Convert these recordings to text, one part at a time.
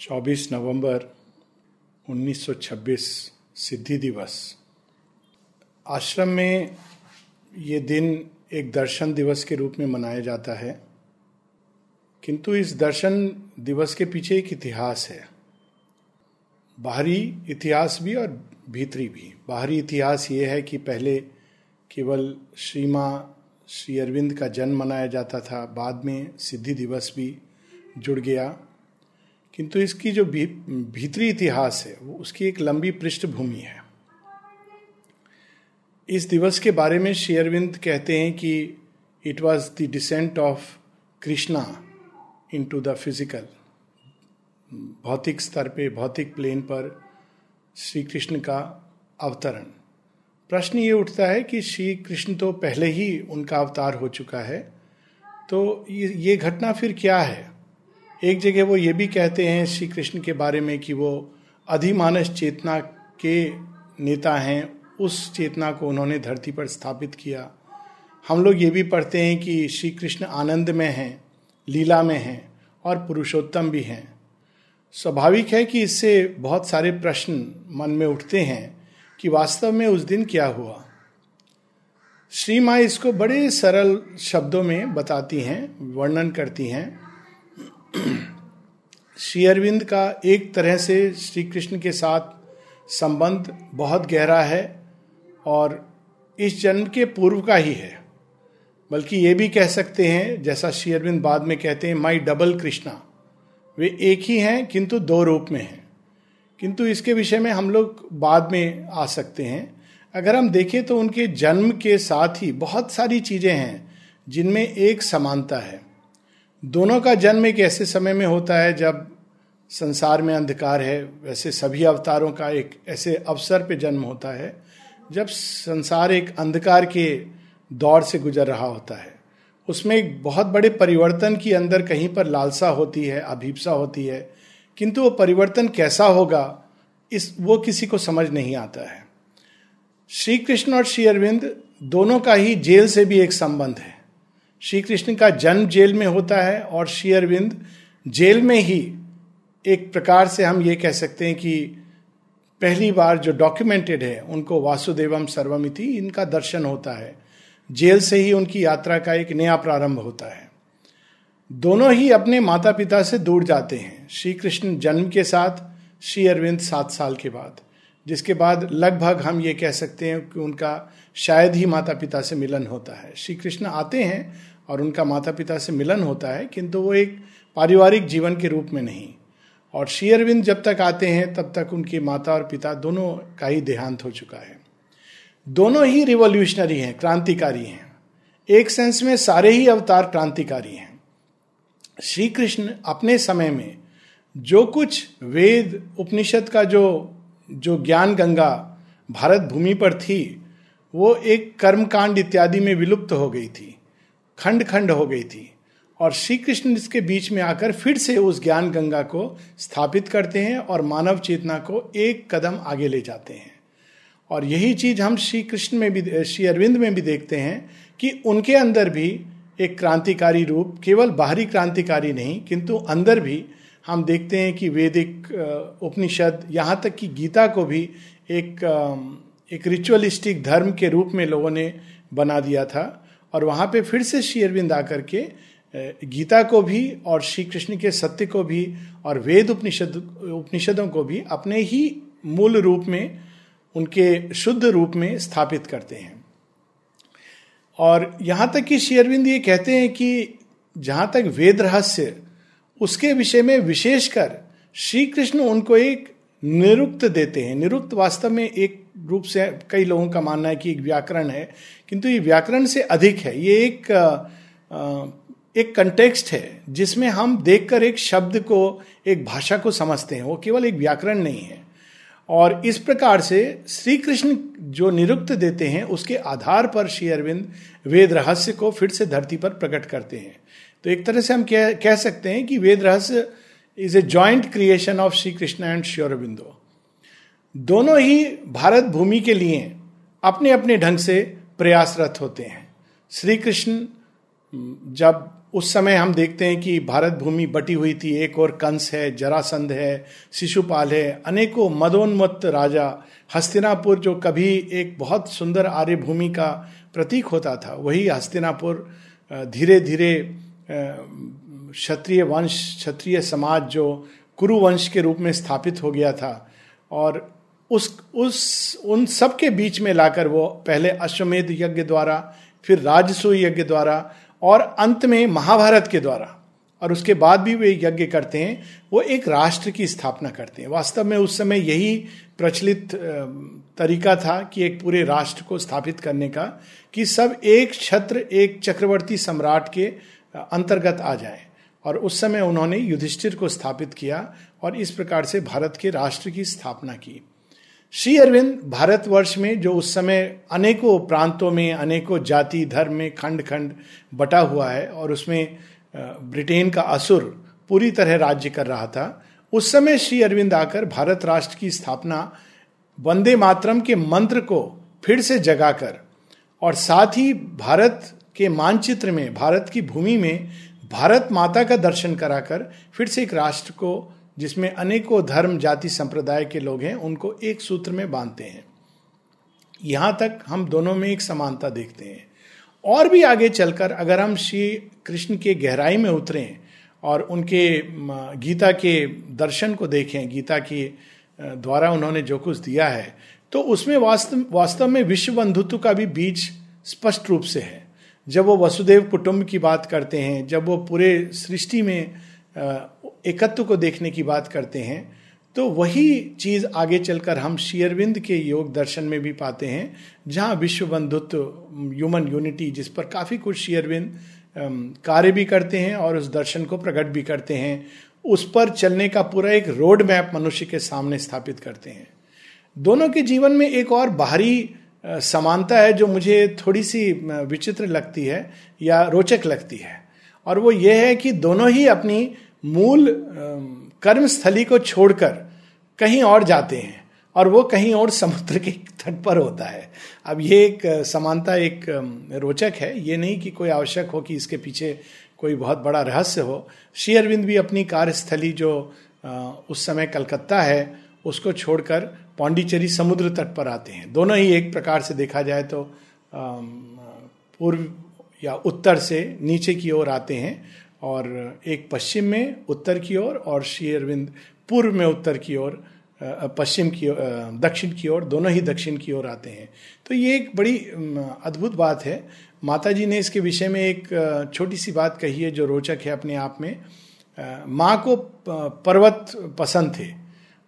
24 नवंबर 1926 सिद्धि दिवस। आश्रम में ये दिन एक दर्शन दिवस के रूप में मनाया जाता है। किंतु इस दर्शन दिवस के पीछे एक इतिहास है। बाहरी इतिहास भी और भीतरी भी। बाहरी इतिहास ये है कि पहले केवल श्रीमा श्री अरविंद का जन्म मनाया जाता था, बाद में सिद्धि दिवस भी जुड़ गया। किंतु इसकी जो भी, भीतरी इतिहास है वो उसकी एक लंबी पृष्ठभूमि है। इस दिवस के बारे में श्री अरविंद कहते हैं कि it was the descent of Krishna into the physical भौतिक स्तर पे भौतिक प्लेन पर श्री कृष्ण का अवतरण। प्रश्न ये उठता है कि श्री कृष्ण तो पहले ही उनका अवतार हो चुका है तो ये घटना फिर क्या है? एक जगह वो ये भी कहते हैं श्री कृष्ण के बारे में कि वो अधिमानस चेतना के नेता हैं, उस चेतना को उन्होंने धरती पर स्थापित किया। हम लोग ये भी पढ़ते हैं कि श्री कृष्ण आनंद में हैं, लीला में हैं और पुरुषोत्तम भी हैं। स्वाभाविक है कि इससे बहुत सारे प्रश्न मन में उठते हैं कि वास्तव में उस दिन क्या हुआ। श्री माँ इसको बड़े सरल शब्दों में बताती हैं, वर्णन करती हैं। श्री अरविंद का एक तरह से श्री कृष्ण के साथ संबंध बहुत गहरा है और इस जन्म के पूर्व का ही है। बल्कि ये भी कह सकते हैं, जैसा श्री अरविंद बाद में कहते हैं माई डबल कृष्णा। वे एक ही हैं, किंतु दो रूप में हैं। किंतु इसके विषय में हम लोग बाद में आ सकते हैं। अगर हम देखें तो उनके जन्म के साथ ही बहुत सारी चीज़ें हैं, जिनमें एक समानता है। दोनों का जन्म एक ऐसे समय में होता है जब संसार में अंधकार है, वैसे सभी अवतारों का एक ऐसे अवसर पे जन्म होता है, जब संसार एक अंधकार के दौर से गुजर रहा होता है। उसमें एक बहुत बड़े परिवर्तन की अंदर कहीं पर लालसा होती है, अभीपसा होती है, किंतु वो परिवर्तन कैसा होगा, इस वो किसी को समझ नहीं आता है। श्री कृष्ण और श्री अरविंद दोनों का ही जेल से भी एक संबंध है। श्री कृष्ण का जन्म जेल में होता है और श्री अरविंद जेल में ही एक प्रकार से हम ये कह सकते हैं कि पहली बार जो डॉक्यूमेंटेड है, उनको वासुदेवम सर्वमिति इनका दर्शन होता है। जेल से ही उनकी यात्रा का एक नया प्रारंभ होता है। दोनों ही अपने माता पिता से दूर जाते हैं। श्री कृष्ण जन्म के साथ, श्री अरविंद सात साल के बाद। जिसके बाद लगभग हम ये कह सकते हैं कि उनका शायद ही माता पिता से मिलन होता है। श्री कृष्ण आते हैं और उनका माता पिता से मिलन होता है, किंतु वो एक पारिवारिक जीवन के रूप में नहीं। और श्री अरविंद जब तक आते हैं, तब तक उनके माता और पिता दोनों का ही देहांत हो चुका है। दोनों ही रिवोल्यूशनरी हैं, क्रांतिकारी हैं। एक सेंस में सारे ही अवतार क्रांतिकारी हैं। श्री कृष्ण अपने समय में जो कुछ वेद, उपनिषद का जो जो ज्ञान गंगा भारत भूमि पर थी वो एक कर्मकांड इत्यादि में विलुप्त हो गई थी खंड खंड हो गई थी। और श्री कृष्ण इसके बीच में आकर फिर से उस ज्ञान गंगा को स्थापित करते हैं और मानव चेतना को एक कदम आगे ले जाते हैं। और यही चीज़ हम श्री कृष्ण में भी, श्री अरविंद में भी देखते हैं कि उनके अंदर भी एक क्रांतिकारी रूप, केवल बाहरी क्रांतिकारी नहीं, किंतु अंदर भी हम देखते हैं कि वैदिक उपनिषद, यहाँ तक कि गीता को भी एक एक रिचुअलिस्टिक धर्म के रूप में लोगों ने बना दिया था। और वहाँ पे फिर से श्री अरविंद आकर के गीता को भी और श्री कृष्ण के सत्य को भी और वेद उपनिषद, उपनिषदों को भी अपने ही मूल रूप में, उनके शुद्ध रूप में स्थापित करते हैं। और यहाँ तक कि शेयरविंद ये कहते हैं कि जहाँ तक वेद रहस्य, उसके विषय में विशेषकर श्री कृष्ण उनको एक निरुक्त देते हैं। निरुक्त वास्तव में एक रूप से कई लोगों का मानना है कि एक व्याकरण है, किंतु ये व्याकरण से अधिक है। ये एक एक कंटेक्स्ट है, जिसमें हम देखकर एक शब्द को, एक भाषा को समझते हैं। वो केवल एक व्याकरण नहीं है। और इस प्रकार से श्री कृष्ण जो निरुक्त देते हैं, उसके आधार पर श्री अरविंद वेद रहस्य को फिर से धरती पर प्रकट करते हैं। तो एक तरह से हम कह कह सकते हैं कि Ved Rahasya is a joint creation of Shri Krishna and Shri Aurobindo दोनों ही भारत भूमि के लिए अपने अपने ढंग से प्रयासरत होते हैं। श्री कृष्ण जब उस समय हम देखते हैं कि भारत भूमि बटी हुई थी, एक और कंस है, जरासंध है, शिशुपाल है, अनेकों मदोन्मत्त राजा, हस्तिनापुर जो कभी एक बहुत सुंदर आर्य भूमि का प्रतीक होता था, वही हस्तिनापुर धीरे धीरे क्षत्रिय वंश, क्षत्रिय समाज जो कुरु वंश के रूप में स्थापित हो गया था। और उस उस, उन सब के बीच में लाकर वो पहले अश्वमेध यज्ञ द्वारा, फिर राजसू यज्ञ द्वारा, और अंत में महाभारत के द्वारा। और उसके बाद भी वे यज्ञ करते हैं, वो एक राष्ट्र की स्थापना करते हैं। वास्तव में उस समय यही प्रचलित तरीका था कि एक पूरे राष्ट्र को स्थापित करने का, कि सब एक छत्र, एक चक्रवर्ती सम्राट के अंतर्गत आ जाए। और उस समय उन्होंने युधिष्ठिर को स्थापित किया और इस प्रकार से भारत के राष्ट्र की स्थापना की। श्री अरविंद भारतवर्ष में जो उस समय अनेकों प्रांतों में, अनेकों जाति, धर्म में खंड खंड बटा हुआ है और उसमें ब्रिटेन का असुर पूरी तरह राज्य कर रहा था, उस समय श्री अरविंद आकर भारत राष्ट्र की स्थापना वंदे मातरम के मंत्र को फिर से जगाकर और साथ ही भारत के मानचित्र में, भारत की भूमि में भारत माता का दर्शन कराकर फिर से एक राष्ट्र को जिसमें अनेकों धर्म, जाति, संप्रदाय के लोग हैं, उनको एक सूत्र में बांधते हैं। यहाँ तक हम दोनों में एक समानता देखते हैं। और भी आगे चलकर अगर हम श्री कृष्ण के गहराई में उतरें और उनके गीता के दर्शन को देखें, गीता के द्वारा उन्होंने जो कुछ दिया है तो उसमें वास्तव वास्तव में विश्व बंधुत्व का भी बीज स्पष्ट रूप से है। जब वो वसुदेव कुटुंब की बात करते हैं, जब वो पूरे सृष्टि में एकत्व को देखने की बात करते हैं तो वही चीज़ आगे चलकर हम शेयरविंद के योग दर्शन में भी पाते हैं, जहाँ विश्व बंधुत्व ह्यूमन यूनिटी जिस पर काफ़ी कुछ शेयरविंद कार्य भी करते हैं और उस दर्शन को प्रकट भी करते हैं, उस पर चलने का पूरा एक रोड मैप मनुष्य के सामने स्थापित करते हैं। दोनों के जीवन में एक और बाहरी समानता है जो मुझे थोड़ी सी विचित्र लगती है या रोचक लगती है, और वो ये है कि दोनों ही अपनी मूल कर्म स्थली को छोड़कर कहीं और जाते हैं और वो कहीं और समुद्र के तट पर होता है। अब ये एक समानता एक रोचक है। ये नहीं कि कोई आवश्यक हो कि इसके पीछे कोई बहुत बड़ा रहस्य हो। श्री अरविंद भी अपनी कार्यस्थली जो उस समय कलकत्ता है, उसको छोड़कर पांडिचेरी समुद्र तट पर आते हैं। दोनों ही एक प्रकार से देखा जाए तो पूर्व या उत्तर से नीचे की ओर आते हैं। और एक पश्चिम में उत्तर की ओर और, श्री अरविंद पूर्व में उत्तर की ओर पश्चिम की दक्षिण की ओर दोनों ही दक्षिण की ओर आते हैं। तो ये एक बड़ी अद्भुत बात है। माता जी ने इसके विषय में एक छोटी सी बात कही है जो रोचक है अपने आप में। माँ को पर्वत पसंद थे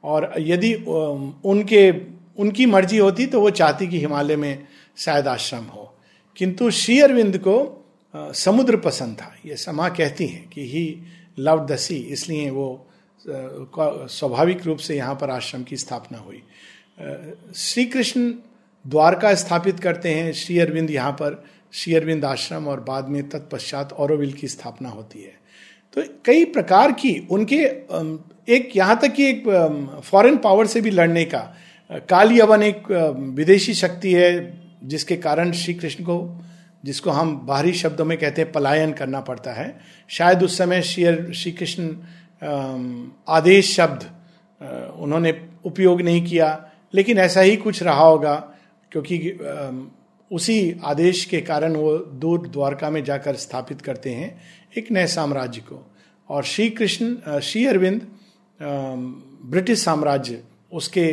और यदि उनके उनकी मर्ज़ी होती तो वो चाहती कि हिमालय में शायद आश्रम हो। किंतु श्री अरविंद को समुद्र पसंद था। ये समा कहती हैं कि ही लव द सी इसलिए वो स्वाभाविक रूप से यहाँ पर आश्रम की स्थापना हुई। श्री कृष्ण द्वारका स्थापित करते हैं, श्री अरविंद यहाँ पर, श्री अरविंद आश्रम और बाद में तत्पश्चात औरविल की स्थापना होती है। तो कई प्रकार की उनके एक यहाँ तक कि एक फॉरेन पावर से भी लड़ने का काली एक विदेशी शक्ति है, जिसके कारण श्री कृष्ण को जिसको हम बाहरी शब्दों में कहते हैं पलायन करना पड़ता है। शायद उस समय श्री श्री कृष्ण आदेश शब्द उन्होंने उपयोग नहीं किया, लेकिन ऐसा ही कुछ रहा होगा, क्योंकि उसी आदेश के कारण वो दूर द्वारका में जाकर स्थापित करते हैं एक नए साम्राज्य को। और श्री कृष्ण श्री अरविंद ब्रिटिश साम्राज्य, उसके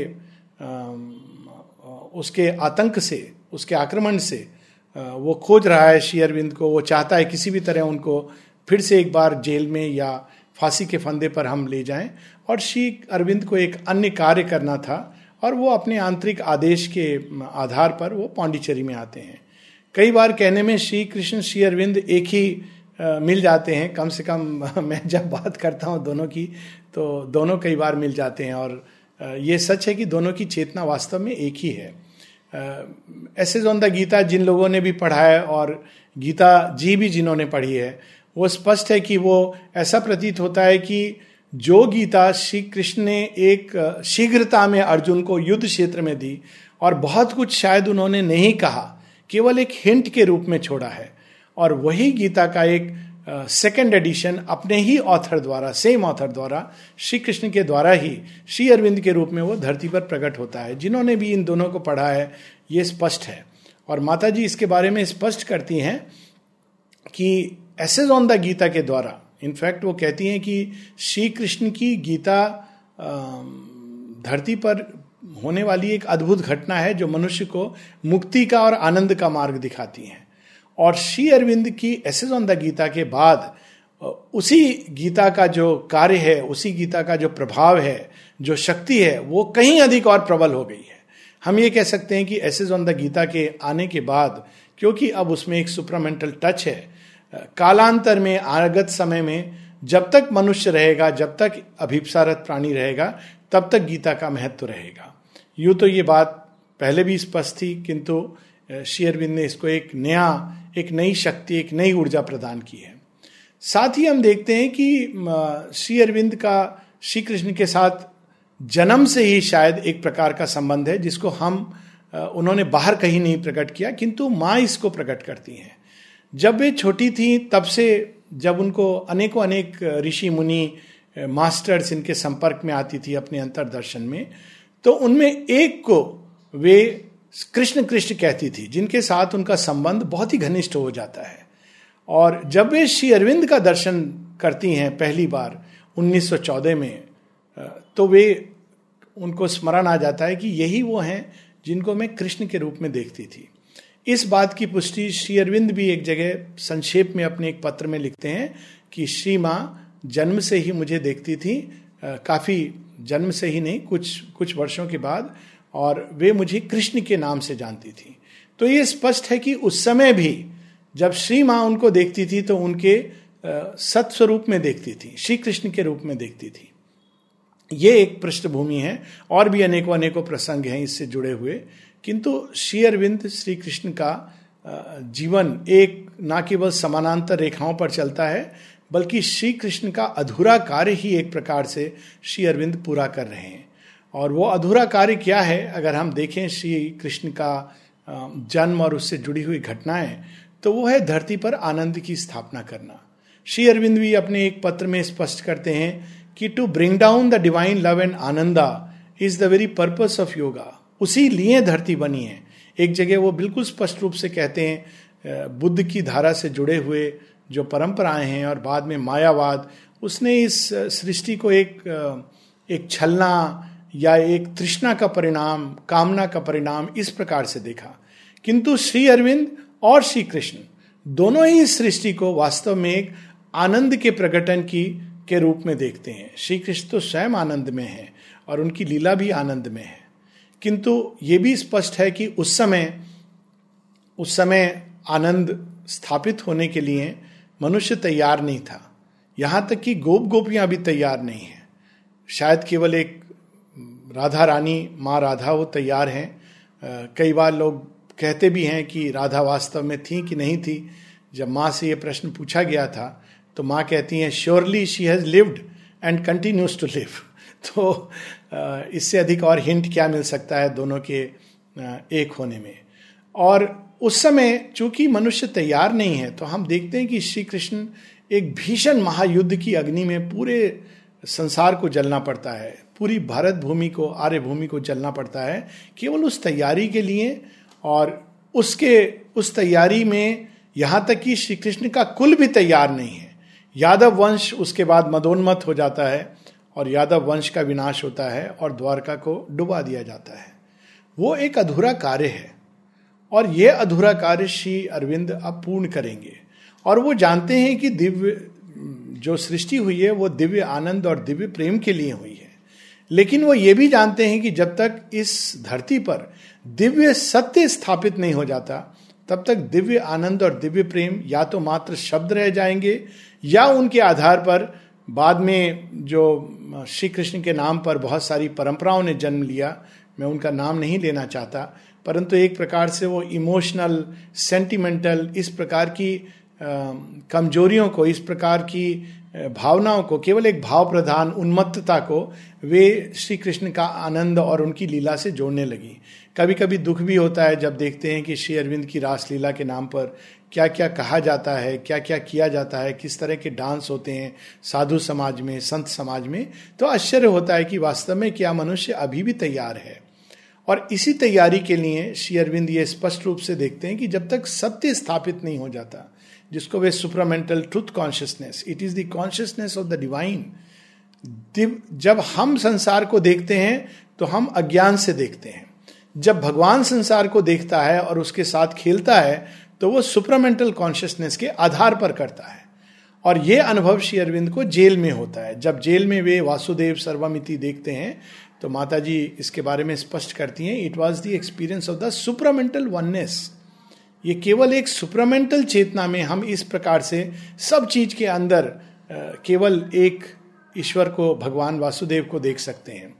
उसके आतंक से, उसके आक्रमण से वो खोज रहा है श्री अरविंद को, वो चाहता है किसी भी तरह उनको फिर से एक बार जेल में या फांसी के फंदे पर हम ले जाएँ। और श्री अरविंद को एक अन्य कार्य करना था और वो अपने आंतरिक आदेश के आधार पर वो पांडिचेरी में आते हैं। कई बार कहने में श्री कृष्ण, श्री अरविंद एक ही मिल जाते हैं। कम से कम, मैं जब बात करता हूँ दोनों की तो दोनों कई बार मिल जाते हैं और ये सच है कि दोनों की चेतना वास्तव में एक ही है। ऐसे ऑन द गीता जिन लोगों ने भी पढ़ा है और गीता जी भी जिन्होंने पढ़ी है, वो स्पष्ट है कि वो ऐसा प्रतीत होता है कि जो गीता श्री कृष्ण ने एक शीघ्रता में अर्जुन को युद्ध क्षेत्र में दी और बहुत कुछ शायद उन्होंने नहीं कहा, केवल एक हिंट के रूप में छोड़ा है। और वही गीता का एक सेकेंड एडिशन अपने ही ऑथर द्वारा सेम ऑथर द्वारा, श्री कृष्ण के द्वारा ही, श्री अरविंद के रूप में वो धरती पर प्रकट होता है, जिन्होंने भी इन दोनों को पढ़ा है, ये स्पष्ट है। और माता जी इसके बारे में स्पष्ट करती हैं कि एसेज ऑन द गीता के द्वारा इनफैक्ट वो कहती हैं कि श्री कृष्ण की गीता धरती पर होने वाली एक अद्भुत घटना है जो मनुष्य को मुक्ति का और आनंद का मार्ग दिखाती है। और श्री अरविंद की एसेज ऑन द गीता के बाद उसी गीता का जो कार्य है, उसी गीता का जो प्रभाव है, जो शक्ति है, वो कहीं अधिक और प्रबल हो गई है। हम ये कह सकते हैं कि एसेज ऑन द गीता के आने के बाद, क्योंकि अब उसमें एक सुपरामेंटल टच है कालांतर में, आगत समय में, जब तक मनुष्य रहेगा, जब तक अभिप्सारत प्राणी रहेगा, तब तक गीता का महत्व रहेगा। यूँ तो ये बात पहले भी स्पष्ट थी, किंतु शेयरविंद ने इसको एक नया एक नई शक्ति, एक नई ऊर्जा प्रदान की है। साथ ही हम देखते हैं कि श्री अरविंद का, श्री कृष्ण के साथ जन्म से ही शायद एक प्रकार का संबंध है, जिसको हम उन्होंने बाहर कहीं नहीं प्रकट किया, किंतु माँ इसको प्रकट करती हैं। जब वे छोटी थी, तब से जब उनको अनेकों अनेक ऋषि मुनि मास्टर्स इनके संपर्क में आती थी अपने अंतरदर्शन में तो उनमें एक को वे कृष्ण कृष्ण कहती थी, जिनके साथ उनका संबंध बहुत ही घनिष्ठ हो जाता है। और जब वे श्री अरविंद का दर्शन करती हैं पहली बार 1914 में तो वे उनको स्मरण आ जाता है कि यही वो हैं जिनको मैं कृष्ण के रूप में देखती थी। इस बात की पुष्टि श्री अरविंद भी एक जगह संक्षेप में अपने एक पत्र में लिखते हैं कि श्री माँ जन्म से ही मुझे देखती थी काफ़ी जन्म से ही नहीं, कुछ कुछ वर्षों के बाद और वे मुझे कृष्ण के नाम से जानती थी। तो ये स्पष्ट है कि उस समय भी जब श्री माँ उनको देखती थी तो उनके सत्स्वरूप में देखती थी, श्री कृष्ण के रूप में देखती थी। ये एक पृष्ठभूमि है, और भी अनेकों अनेकों प्रसंग हैं इससे जुड़े हुए। किंतु श्री अरविंद, श्री कृष्ण का जीवन एक ना केवल समानांतर रेखाओं पर चलता है, बल्कि श्री कृष्ण का अधूरा कार्य ही एक प्रकार से श्री अरविंद पूरा कर रहे हैं। और वो अधूरा कार्य क्या है? अगर हम देखें श्री कृष्ण का जन्म और उससे जुड़ी हुई घटनाएँ तो वो है धरती पर आनंद की स्थापना करना। श्री अरविंद भी अपने एक पत्र में स्पष्ट करते हैं कि to bring down the divine love and ananda is the very purpose of yoga उसी लिए धरती बनी है। एक जगह वो बिल्कुल स्पष्ट रूप से कहते हैं बुद्ध की धारा से जुड़े हुए जो परंपराएँ हैं और बाद में मायावाद, उसने इस सृष्टि को एक एक छलना या एक तृष्णा का परिणाम, कामना का परिणाम इस प्रकार से देखा। किंतु श्री अरविंद और श्री कृष्ण दोनों ही इस सृष्टि को वास्तव में एक आनंद के प्रकटन की, के रूप में देखते हैं। श्री कृष्ण तो स्वयं आनंद में है और उनकी लीला भी आनंद में है। किंतु ये भी स्पष्ट है कि उस समय उस समय आनंद स्थापित होने के लिए मनुष्य तैयार नहीं था। यहाँ तक कि गोप गोपियाँ भी तैयार नहीं है। शायद केवल एक राधा रानी, माँ राधा वो तैयार हैं। कई बार लोग कहते भी हैं कि राधा वास्तव में थी कि नहीं थी। जब माँ से ये प्रश्न पूछा गया था तो माँ कहती हैं surely she has lived and continues to live तो इससे अधिक और हिंट क्या मिल सकता है दोनों के एक होने में? और उस समय चूँकि मनुष्य तैयार नहीं है तो हम देखते हैं कि श्री कृष्ण एक भीषण महायुद्ध की अग्नि में पूरे संसार को जलना पड़ता है, पूरी भारत भूमि को, आर्य भूमि को जलना पड़ता है, केवल उस तैयारी के लिए और उसके, उस तैयारी में यहाँ तक कि श्री कृष्ण का कुल भी तैयार नहीं है। यादव वंश उसके बाद मदोन्मत हो जाता है और यादव वंश का विनाश होता है और द्वारका को डुबा दिया जाता है। वो एक अधूरा कार्य है और यह अधूरा कार्य श्री अरविंद अब पूर्ण करेंगे। और वो जानते हैं कि दिव्य जो सृष्टि हुई है, वो दिव्य आनंद और दिव्य प्रेम के लिए हुई है। लेकिन वो ये भी जानते हैं कि जब तक इस धरती पर दिव्य सत्य स्थापित नहीं हो जाता, तब तक दिव्य आनंद और दिव्य प्रेम या तो मात्र शब्द रह जाएँगे, या उनके आधार पर बाद में जो श्री कृष्ण के नाम पर बहुत सारी परंपराओं ने जन्म लिया, मैं उनका नाम नहीं लेना चाहता, परंतु एक प्रकार से वो इमोशनल सेंटिमेंटल इस प्रकार की कमजोरियों को, इस प्रकार की भावनाओं को, केवल एक भाव प्रधान उन्मत्तता को, वे श्री कृष्ण का आनंद और उनकी लीला से जोड़ने लगी। कभी कभी दुख भी होता है जब देखते हैं कि श्री अरविंद की रासलीला के नाम पर क्या क्या कहा जाता है क्या क्या किया जाता है, किस तरह के डांस होते हैं साधु समाज में, संत समाज में तो आश्चर्य होता है कि वास्तव में क्या मनुष्य अभी भी तैयार है। और इसी तैयारी के लिए श्री अरविंद ये स्पष्ट रूप से देखते हैं कि जब तक सत्य स्थापित नहीं हो जाता जिसको वे supramental truth consciousness it is the consciousness of the divine जब हम संसार को देखते हैं तो हम अज्ञान से देखते हैं। जब भगवान संसार को देखता है और उसके साथ खेलता है तो वो सुपरामेंटल कॉन्शियसनेस के आधार पर करता है। और ये अनुभव श्री अरविंद को जेल में होता है। जब जेल में वे वासुदेव सर्वमिति देखते हैं तो माता जी इसके बारे में स्पष्ट करती हैं। It was the experience of the supramental oneness ये केवल एक सुपरामेंटल चेतना में हम इस प्रकार से सब चीज़ के अंदर केवल एक ईश्वर को, भगवान वासुदेव को देख सकते हैं।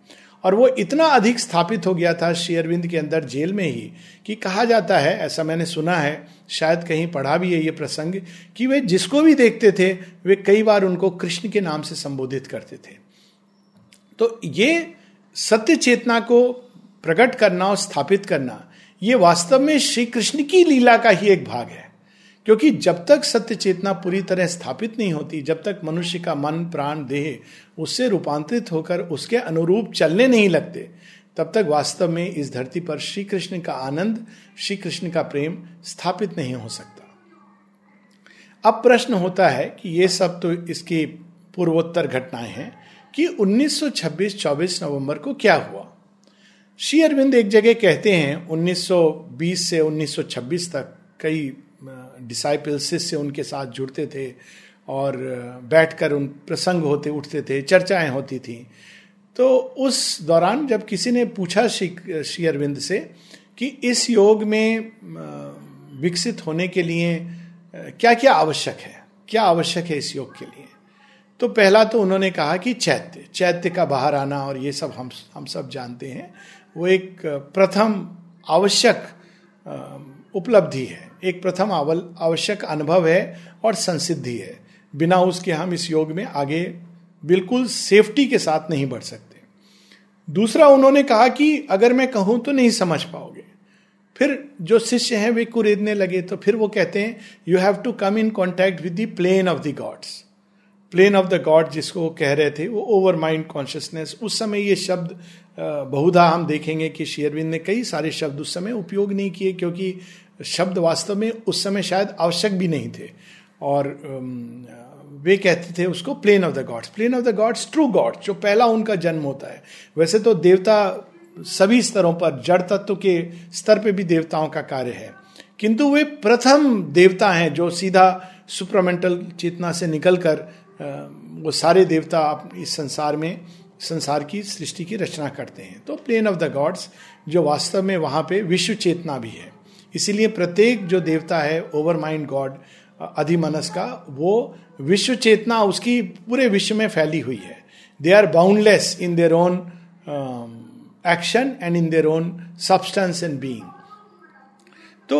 और वो इतना अधिक स्थापित हो गया था श्री अरविंद के अंदर जेल में ही कि कहा जाता है, ऐसा मैंने सुना है, शायद कहीं पढ़ा भी है ये प्रसंग, कि वे जिसको भी देखते थे, वे कई बार उनको कृष्ण के नाम से संबोधित करते थे। तो ये सत्य चेतना को प्रकट करना और स्थापित करना ये वास्तव में श्री कृष्ण की लीला का ही एक भाग है। क्योंकि जब तक सत्य चेतना पूरी तरह स्थापित नहीं होती, जब तक मनुष्य का मन, प्राण, देह उससे रूपांतरित होकर उसके अनुरूप चलने नहीं लगते, तब तक वास्तव में इस धरती पर श्री कृष्ण का आनंद श्री कृष्ण का प्रेम स्थापित नहीं हो सकता। अब प्रश्न होता है कि ये सब तो इसकी पूर्वोत्तर घटनाएँ हैं कि 1926-24 नवंबर को क्या हुआ? श्री अरविंद एक जगह कहते हैं 1920 से 1926 तक कई डिसाइपल से उनके साथ जुड़ते थे और बैठकर उन प्रसंग होते, उठते थे, चर्चाएँ होती थी। तो उस दौरान जब किसी ने पूछा श्री श्री अरविंद से कि इस योग में विकसित होने के लिए क्या क्या आवश्यक है, क्या आवश्यक है इस योग के लिए? तो पहला तो उन्होंने कहा कि चैत्य चैत्य का बाहर आना और ये सब हम हम सब जानते हैं। वो एक प्रथम आवश्यक उपलब्धि है। एक प्रथम आवश्यक अनुभव है और संसिद्धि है। बिना उसके हम इस योग में आगे बिल्कुल सेफ्टी के साथ नहीं बढ़ सकते। दूसरा, उन्होंने कहा कि अगर मैं कहूँ तो नहीं समझ पाओगे। फिर जो शिष्य हैं, वे कुरेदने लगे तो फिर वो कहते हैं you have to come in contact with the plane of the gods plane of the god जिसको वो कह रहे थे, वो ओवर माइंड कॉन्शियसनेस उस समय ये शब्द बहुधा हम देखेंगे कि शेयरविंद ने कई सारे शब्द उस समय उपयोग नहीं किए, क्योंकि शब्द वास्तव में उस समय शायद आवश्यक भी नहीं थे। और वे कहते थे उसको plane of the gods plane of the gods true god जो पहला उनका जन्म होता है। वैसे तो देवता सभी स्तरों पर, जड़ तत्व के स्तर पे भी देवताओं का कार्य है। किंतु वे प्रथम देवता हैं जो सीधा सुप्रमेंटल चेतना से निकलकर वो सारे देवता आप इस संसार में, संसार की सृष्टि की रचना करते हैं। तो प्लेन ऑफ़ द गॉड्स, जो वास्तव में वहाँ पे विश्व चेतना भी है। इसीलिए प्रत्येक जो देवता है ओवर माइंड गॉड अधिमनस का वो विश्व चेतना उसकी पूरे विश्व में फैली हुई है। They are boundless in their own action and in their own substance and being तो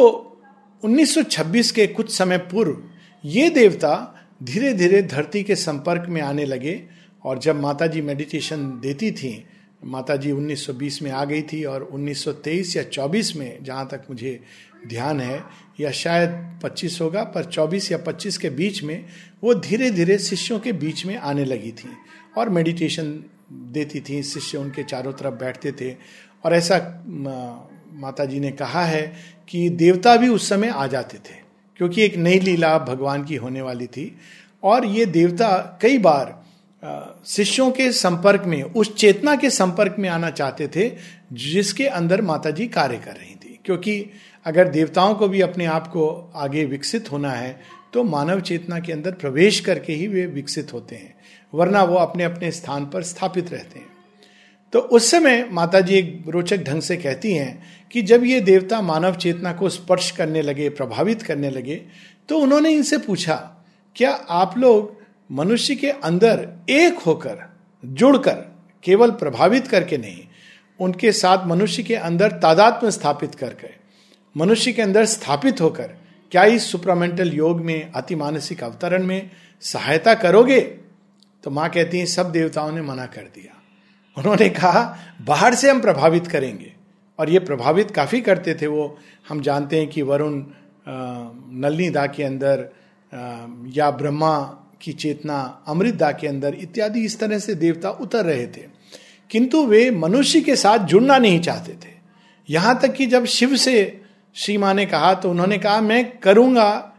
1926 के कुछ समय पूर्व, ये देवता धीरे धीरे धरती के संपर्क में आने लगे और जब माता जी मेडिटेशन देती थी माता जी 1920 में आ गई थी और 1923 या 24 में, जहाँ तक मुझे ध्यान है, या शायद 25 होगा, पर 24 या 25 के बीच में, वो धीरे धीरे शिष्यों के बीच में आने लगी थी और मेडिटेशन देती थी, शिष्य उनके चारों तरफ़ बैठते थे और ऐसा माता जी ने कहा है कि देवता भी उस समय आ जाते थे। क्योंकि एक नई लीला भगवान की होने वाली थी। और ये देवता कई बार शिष्यों के संपर्क में, उस चेतना के संपर्क में आना चाहते थे, जिसके अंदर माता जी कार्य कर रही थी। क्योंकि अगर देवताओं को भी अपने आप को आगे विकसित होना है तो मानव चेतना के अंदर प्रवेश करके ही वे विकसित होते हैं, वरना वो अपने अपने स्थान पर स्थापित रहते हैं। तो उस समय माता जी एक रोचक ढंग से कहती हैं कि जब ये देवता मानव चेतना को स्पर्श करने लगे, प्रभावित करने लगे तो उन्होंने इनसे पूछा, क्या आप लोग मनुष्य के अंदर एक होकर, जुड़कर, केवल प्रभावित करके नहीं, उनके साथ मनुष्य के अंदर तादात्म स्थापित करके मनुष्य के अंदर स्थापित होकर क्या इस सुप्रामेंटल योग में, अति मानसिक अवतरण में सहायता करोगे? तो माँ कहती है, सब देवताओं ने मना कर दिया। उन्होंने कहा, बाहर से हम प्रभावित करेंगे। और ये प्रभावित काफ़ी करते थे वो। हम जानते हैं कि वरुण नलनी दा के अंदर या ब्रह्मा की चेतना अमृत दा के अंदर इत्यादि इस तरह से देवता उतर रहे थे। किंतु वे मनुष्य के साथ जुड़ना नहीं चाहते थे। यहाँ तक कि जब शिव से श्री माँ ने कहा तो उन्होंने कहा, मैं करूँगा,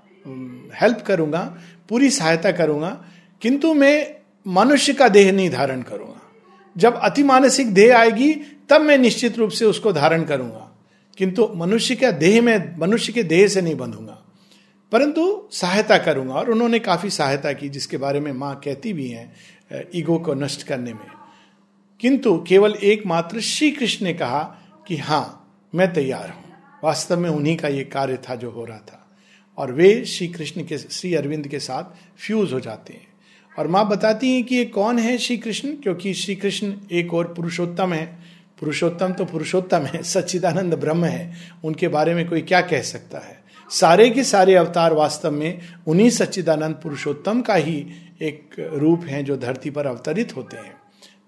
हेल्प करूँगा, पूरी सहायता करूँगा, किंतु मैं मनुष्य का देह नहीं धारण करूँगा। जब अति मानसिक देह आएगी, तब मैं निश्चित रूप से उसको धारण करूँगा। किंतु मनुष्य का देह में, मनुष्य के देह से नहीं बंधूँगा। परंतु सहायता करूँगा, और उन्होंने काफ़ी सहायता की, जिसके बारे में माँ कहती भी हैं ईगो को नष्ट करने में। किंतु केवल एकमात्र श्री कृष्ण ने कहा कि हाँ मैं तैयार हूँ। वास्तव में उन्हीं का ये कार्य था जो हो रहा था। और वे श्री कृष्ण के, श्री अरविंद के साथ फ्यूज हो जाते हैं। और माँ बताती हैं कि ये कौन है श्री कृष्ण क्योंकि श्री कृष्ण एक और पुरुषोत्तम है। पुरुषोत्तम तो पुरुषोत्तम है, सच्चिदानंद ब्रह्म है। उनके बारे में कोई क्या कह सकता है? सारे के सारे अवतार वास्तव में उन्हीं सच्चिदानंद पुरुषोत्तम का ही एक रूप है जो धरती पर अवतरित होते हैं।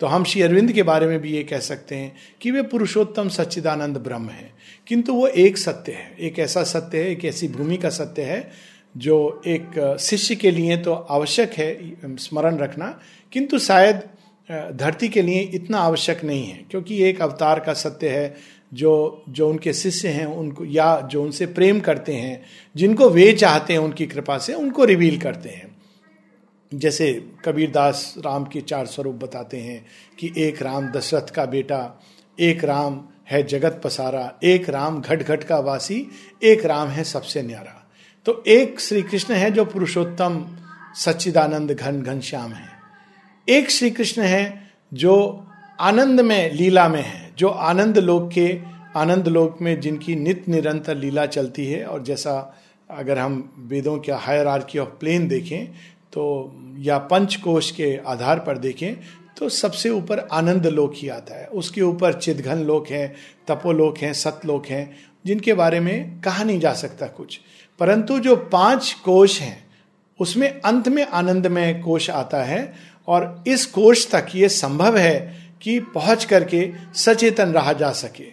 तो हम श्री अरविंद के बारे में भी ये कह सकते हैं कि वे पुरुषोत्तम, सच्चिदानंद ब्रह्म है। किंतु वो एक सत्य है। एक ऐसा सत्य है, एक ऐसी भूमि का सत्य है जो एक शिष्य के लिए तो आवश्यक है स्मरण रखना, किंतु शायद धरती के लिए इतना आवश्यक नहीं है, क्योंकि एक अवतार का सत्य है, जो जो उनके शिष्य हैं, उनको, या जो उनसे प्रेम करते हैं, जिनको वे चाहते हैं उनकी कृपा से, उनको रिवील करते हैं। जैसे कबीरदास राम के चार स्वरूप बताते हैं कि एक राम दशरथ का बेटा, एक राम है जगत पसारा, एक राम घट घट का वासी, एक राम है सबसे न्यारा। तो एक श्री कृष्ण है जो पुरुषोत्तम सच्चिदानंद घन घन श्याम है। एक श्री कृष्ण है जो आनंद में, लीला में है, जो आनंद लोक के, आनंद लोक में जिनकी नित निरंतर लीला चलती है और जैसा अगर हम वेदों के हायर आर्की ऑफ़ प्लेन देखें तो या पंचकोश के आधार पर देखें तो सबसे ऊपर आनंद लोक ही आता है। उसके ऊपर चिदघन लोक है, तपोलोक हैं, सतलोक हैं, जिनके बारे में कहा नहीं जा सकता कुछ। परंतु जो पाँच कोश हैं उसमें अंत में आनंदमय कोश आता है और इस कोश तक ये संभव है कि पहुँच करके सचेतन रहा जा सके।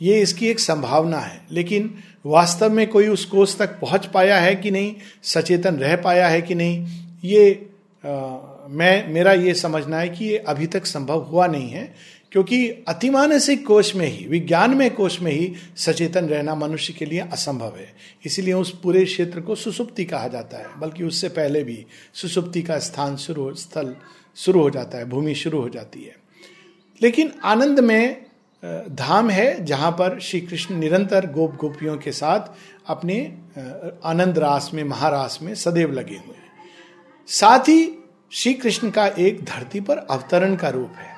ये इसकी एक संभावना है लेकिन वास्तव में कोई उस कोष तक पहुँच पाया है कि नहीं सचेतन रह पाया है कि नहीं ये आ, मैं मेरा ये समझना है कि ये अभी तक संभव हुआ नहीं है। क्योंकि अतिमानसिक कोष में ही, विज्ञान में कोष में ही सचेतन रहना मनुष्य के लिए असंभव है। इसीलिए उस पूरे क्षेत्र को सुसुप्ति कहा जाता है, बल्कि उससे पहले भी सुसुप्ति का स्थान शुरू स्थल शुरू हो जाता है, भूमि शुरू हो जाती है। लेकिन आनंद में धाम है जहाँ पर श्री कृष्ण निरंतर गोप गोपियों के साथ अपने आनंद रास में, महारास में सदैव लगे हुए हैं। साथ ही श्री कृष्ण का एक धरती पर अवतरण का रूप है।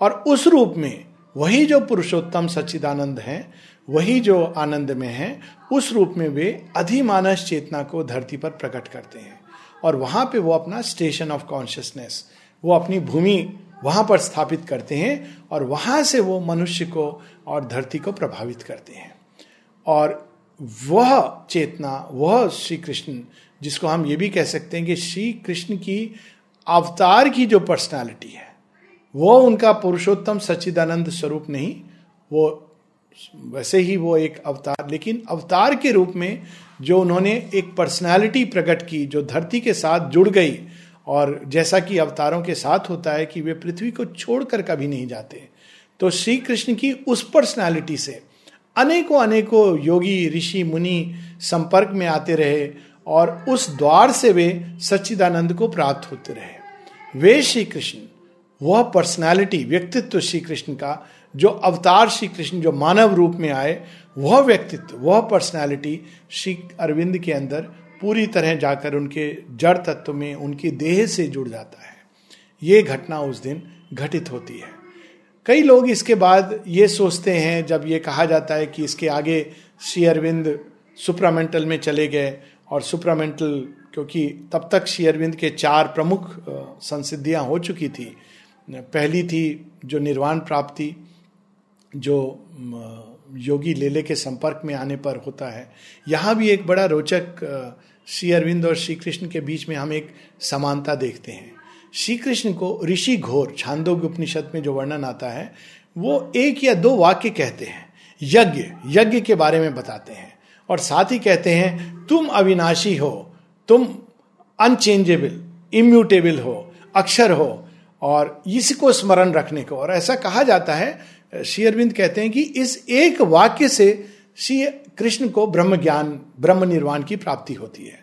और उस रूप में वही जो पुरुषोत्तम सच्चिदानंद हैं, वही जो आनंद में है, उस रूप में वे अधिमानस चेतना को धरती पर प्रकट करते हैं। और वहाँ पे वो अपना स्टेशन ऑफ़ कॉन्शियसनेस वो अपनी भूमि वहाँ पर स्थापित करते हैं और वहाँ से वो मनुष्य को और धरती को प्रभावित करते हैं। और वह चेतना, वह श्री कृष्ण जिसको हम ये भी कह सकते हैं कि श्री कृष्ण की अवतार की जो पर्सनालिटी है वो उनका पुरुषोत्तम सच्चिदानंद स्वरूप नहीं, वो वैसे ही वो एक अवतार, लेकिन अवतार के रूप में जो उन्होंने एक पर्सनालिटी प्रकट की, जो धरती के साथ जुड़ गई, और जैसा कि अवतारों के साथ होता है कि वे पृथ्वी को छोड़कर कभी नहीं जाते तो श्री कृष्ण की उस पर्सनालिटी से अनेकों अनेकों योगी, ऋषि, मुनि संपर्क में आते रहे, और उस द्वार से वे सच्चिदानंद को प्राप्त होते रहे। वे श्री कृष्ण वह पर्सनालिटी व्यक्तित्व श्री कृष्ण का, जो अवतार श्री कृष्ण, जो मानव रूप में आए, वह व्यक्तित्व, वह पर्सनालिटी श्री अरविंद के अंदर पूरी तरह जाकर उनके जड़ तत्व में, उनकी देह से जुड़ जाता है। ये घटना उस दिन घटित होती है। कई लोग इसके बाद ये सोचते हैं, जब ये कहा जाता है कि इसके आगे श्री अरविंद सुप्रामेंटल में चले गए, और सुप्रामेंटल क्योंकि तब तक श्री अरविंद के चार प्रमुख संसिद्धियाँ हो चुकी थी। पहली थी जो निर्वाण प्राप्ति, जो योगी लेले के संपर्क में आने पर होता है। यहाँ भी एक बड़ा रोचक श्री अरविंद और श्री कृष्ण के बीच में हम एक समानता देखते हैं। श्री कृष्ण को ऋषि घोर, छांदोग्य उपनिषद में जो वर्णन आता है, वो एक या दो वाक्य कहते हैं। यज्ञ यज्ञ के बारे में बताते हैं। और साथ ही कहते हैं, तुम अविनाशी हो, तुम अनचेंजेबल, इम्यूटेबल हो, अक्षर हो और इसको स्मरण रखने को। और ऐसा कहा जाता है, श्री अरविंद कहते हैं कि इस एक वाक्य से श्री कृष्ण को ब्रह्म ज्ञान, ब्रह्म निर्वाण की प्राप्ति होती है।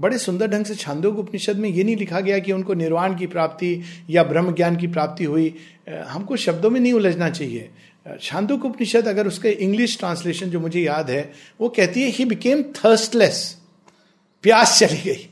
बड़े सुंदर ढंग से छांदोग उपनिषद में ये नहीं लिखा गया कि उनको निर्वाण की प्राप्ति या ब्रह्म ज्ञान की प्राप्ति हुई। हमको शब्दों में नहीं उलझना चाहिए। छांदोक उपनिषद अगर उसके इंग्लिश ट्रांसलेशन जो मुझे याद है, वो कहती है ही बिकेम थर्स्टलेस प्यास चली गई।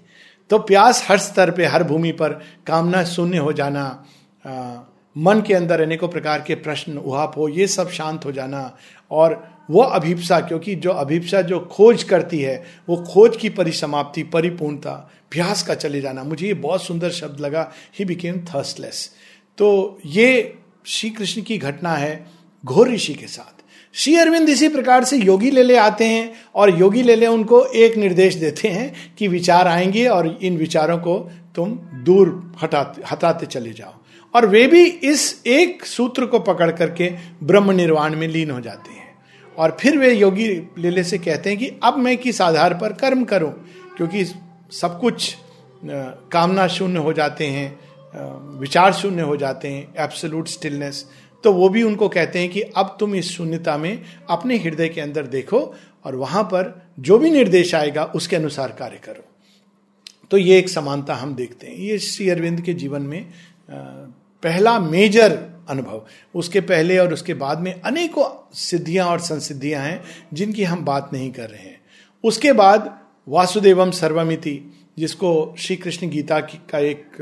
तो प्यास हर स्तर पे हर भूमि पर कामना शून्य हो जाना आ, मन के अंदर अनेकों प्रकार के प्रश्न उहाप हो ये सब शांत हो जाना और वो अभिप्सा क्योंकि जो अभिप्सा जो खोज करती है वो खोज की परिसमाप्ति परिपूर्णता प्यास का चले जाना। मुझे ये बहुत सुंदर शब्द लगा ही बिकेम थर्सलेस तो ये श्री कृष्ण की घटना है घोर ऋषि के साथ। श्री अरविंद इसी प्रकार से योगी ले ले आते हैं और योगी ले ले उनको एक निर्देश देते हैं कि विचार आएँगे और इन विचारों को तुम दूर हटाते हटाते चले जाओ। और वे भी इस एक सूत्र को पकड़ करके ब्रह्म निर्वाण में लीन हो जाते हैं। और फिर वे योगी लेले से कहते हैं कि अब मैं किस आधार पर कर्म करूँ? क्योंकि सब कुछ कामना शून्य हो जाते हैं विचार शून्य हो जाते हैं एब्सोलूट स्टिलनेस तो वो भी उनको कहते हैं कि अब तुम इस शून्यता में अपने हृदय के अंदर देखो और वहाँ पर जो भी निर्देश आएगा उसके अनुसार कार्य करो। तो ये एक समानता हम देखते हैं। ये श्री अरविंद के जीवन में पहला मेजर अनुभव। उसके पहले और उसके बाद में अनेकों सिद्धियाँ और संसिद्धियाँ हैं जिनकी हम बात नहीं कर रहे हैं। उसके बाद वासुदेवम सर्वमिति, जिसको श्री कृष्ण गीता की एक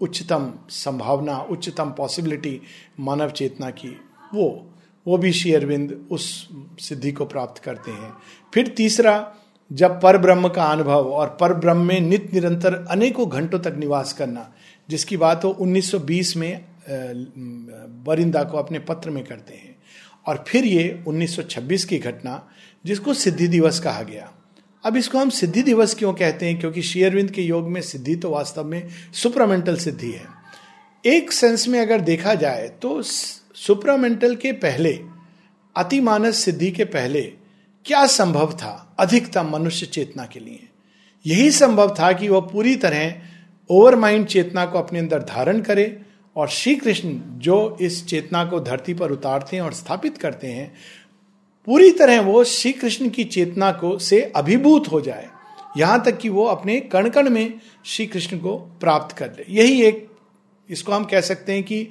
उच्चतम संभावना, उच्चतम पॉसिबिलिटी मानव चेतना की, वो वो भी श्री अरविंद उस सिद्धि को प्राप्त करते हैं। फिर तीसरा, जब पर ब्रह्म का अनुभव और पर ब्रह्म में नित्य निरंतर अनेकों घंटों तक निवास करना, जिसकी बात वो 1920 में बरिंदा को अपने पत्र में करते हैं। और फिर ये 1926 की घटना, जिसको सिद्धि दिवस कहा गया। अब इसको हम सिद्धि दिवस क्यों कहते हैं? क्योंकि शेयरविंद के योग में सिद्धि तो वास्तव में सुपरामेंटल सिद्धि है। एक सेंस में अगर देखा जाए तो सुपरामेंटल के पहले अतिमानस सिद्धि के पहले, क्या संभव था? अधिकतम मनुष्य चेतना के लिए। यही संभव था कि वह पूरी तरह ओवर माइंड चेतना को अपने अंदर धारण करे और श्री कृष्ण जो इस चेतना को धरती पर उतारते हैं और स्थापित करते हैं पूरी तरह वो श्री कृष्ण की चेतना को से अभिभूत हो जाए। यहाँ तक कि वो अपने कण कण में श्री कृष्ण को प्राप्त कर ले। यही एक, इसको हम कह सकते हैं कि